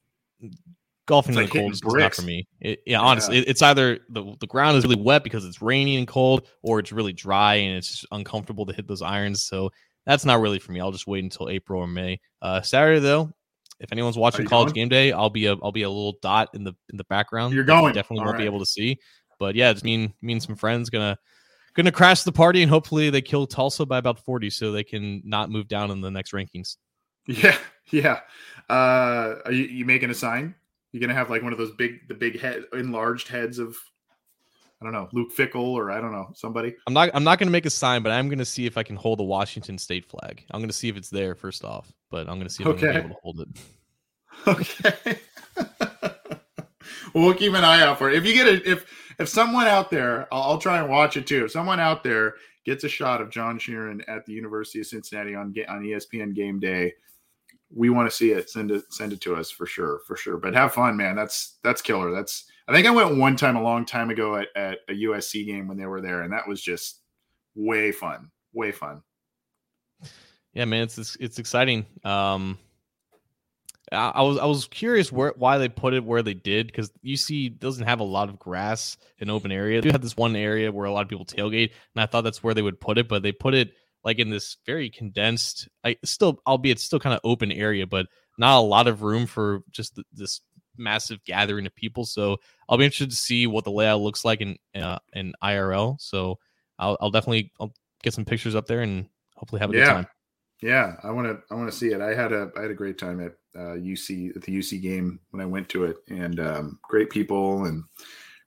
golfing in the cold is not for me. It, yeah, honestly, it- it's either the the ground is really wet because it's raining and cold, or it's really dry and it's uncomfortable to hit those irons. So that's not really for me. I'll just wait until April or May. Uh, Saturday though, if anyone's watching College going? Game Day, I'll be a I'll be a little dot in the in the background. You're going. Definitely All won't be able to see. But yeah, it's me and, some friends gonna gonna crash the party and hopefully they kill Tulsa by about 40 so they can not move down in the next rankings. Yeah, yeah. Uh, are you, you making a sign? You gonna have like one of those big, the big head, enlarged heads of, I don't know, Luke Fickell or I don't know somebody. I'm not. I'm not to make a sign, but I'm to see if I can hold the Washington State flag. I'm to see if it's there first off, but I'm to see if I'm to be able to hold it. Okay. well, we'll keep an eye out for it. If you get it, if if someone out there, I'll, I'll try and watch it too. If someone out there gets a shot of John Sheeran at the University of Cincinnati on on ESPN Game Day, we want to see it. Send it send it to us for sure, for sure. But have fun, man. That's that's killer. That's I think I went one time a long time ago at, at a USC game when they were there, and that was just way fun, way fun. Yeah, man, it's it's, it's exciting. Um, I, I was I was curious where why they put it where they did because you UC doesn't have a lot of grass in open area. They have this one area where a lot of people tailgate, and I thought that's where they would put it, but they put it like in this very condensed, I still albeit still kind of open area, but not a lot of room for just th- this massive gathering of people. So I'll be interested to see what the layout looks like in uh, in IRL. So I'll, I'll definitely I'll get some pictures up there and hopefully have a good time. Yeah, I want to. I want to see it. I had a. I had a great time at uh, UC at the UC game when I went to it, and um, great people and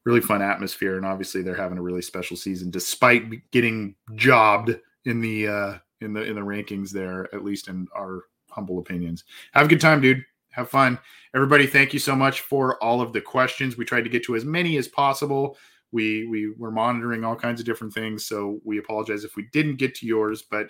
really fun atmosphere. And obviously, they're having a really special season, despite getting jobbed in the uh, in the in the rankings there, at least in our humble opinions. Have a good time, dude. Have fun, everybody. Thank you so much for all of the questions. We tried to get to as many as possible. We we were monitoring all kinds of different things, so we apologize if we didn't get to yours, but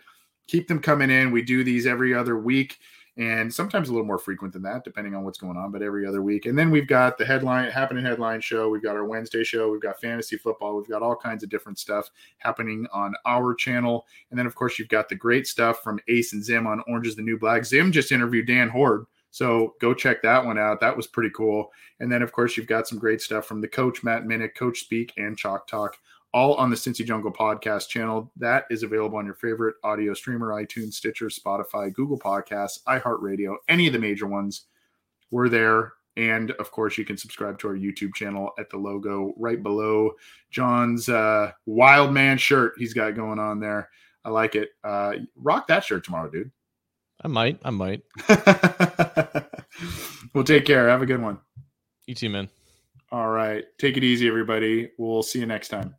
keep them coming in. We do these every other week and sometimes a little more frequent than that, depending on what's going on, but every other week. And then we've got the headline, happening headline show. We've got our Wednesday show. We've got fantasy football. We've got all kinds of different stuff happening on our channel. And then, of course, you've got the great stuff from Ace and Zim on Orange is the New Black. Zim just interviewed Dan Hoard. So go check that one out. That was pretty cool. And then, of course, you've got some great stuff from the coach, Matt Minich, Coach Speak, and Chalk Talk all on the Cincy Jungle podcast channel. That is available on your favorite audio streamer, iTunes, Stitcher, Spotify, Google Podcasts, iHeartRadio, any of the major ones. We're there. And of course, you can subscribe to our YouTube channel at the logo right below John's uh, Wild Man shirt he's got going on there. I like it. Uh, rock that shirt tomorrow, dude. I might. I might. well, take care. Have a good one. You too, man. All right. Take it easy, everybody. We'll see you next time.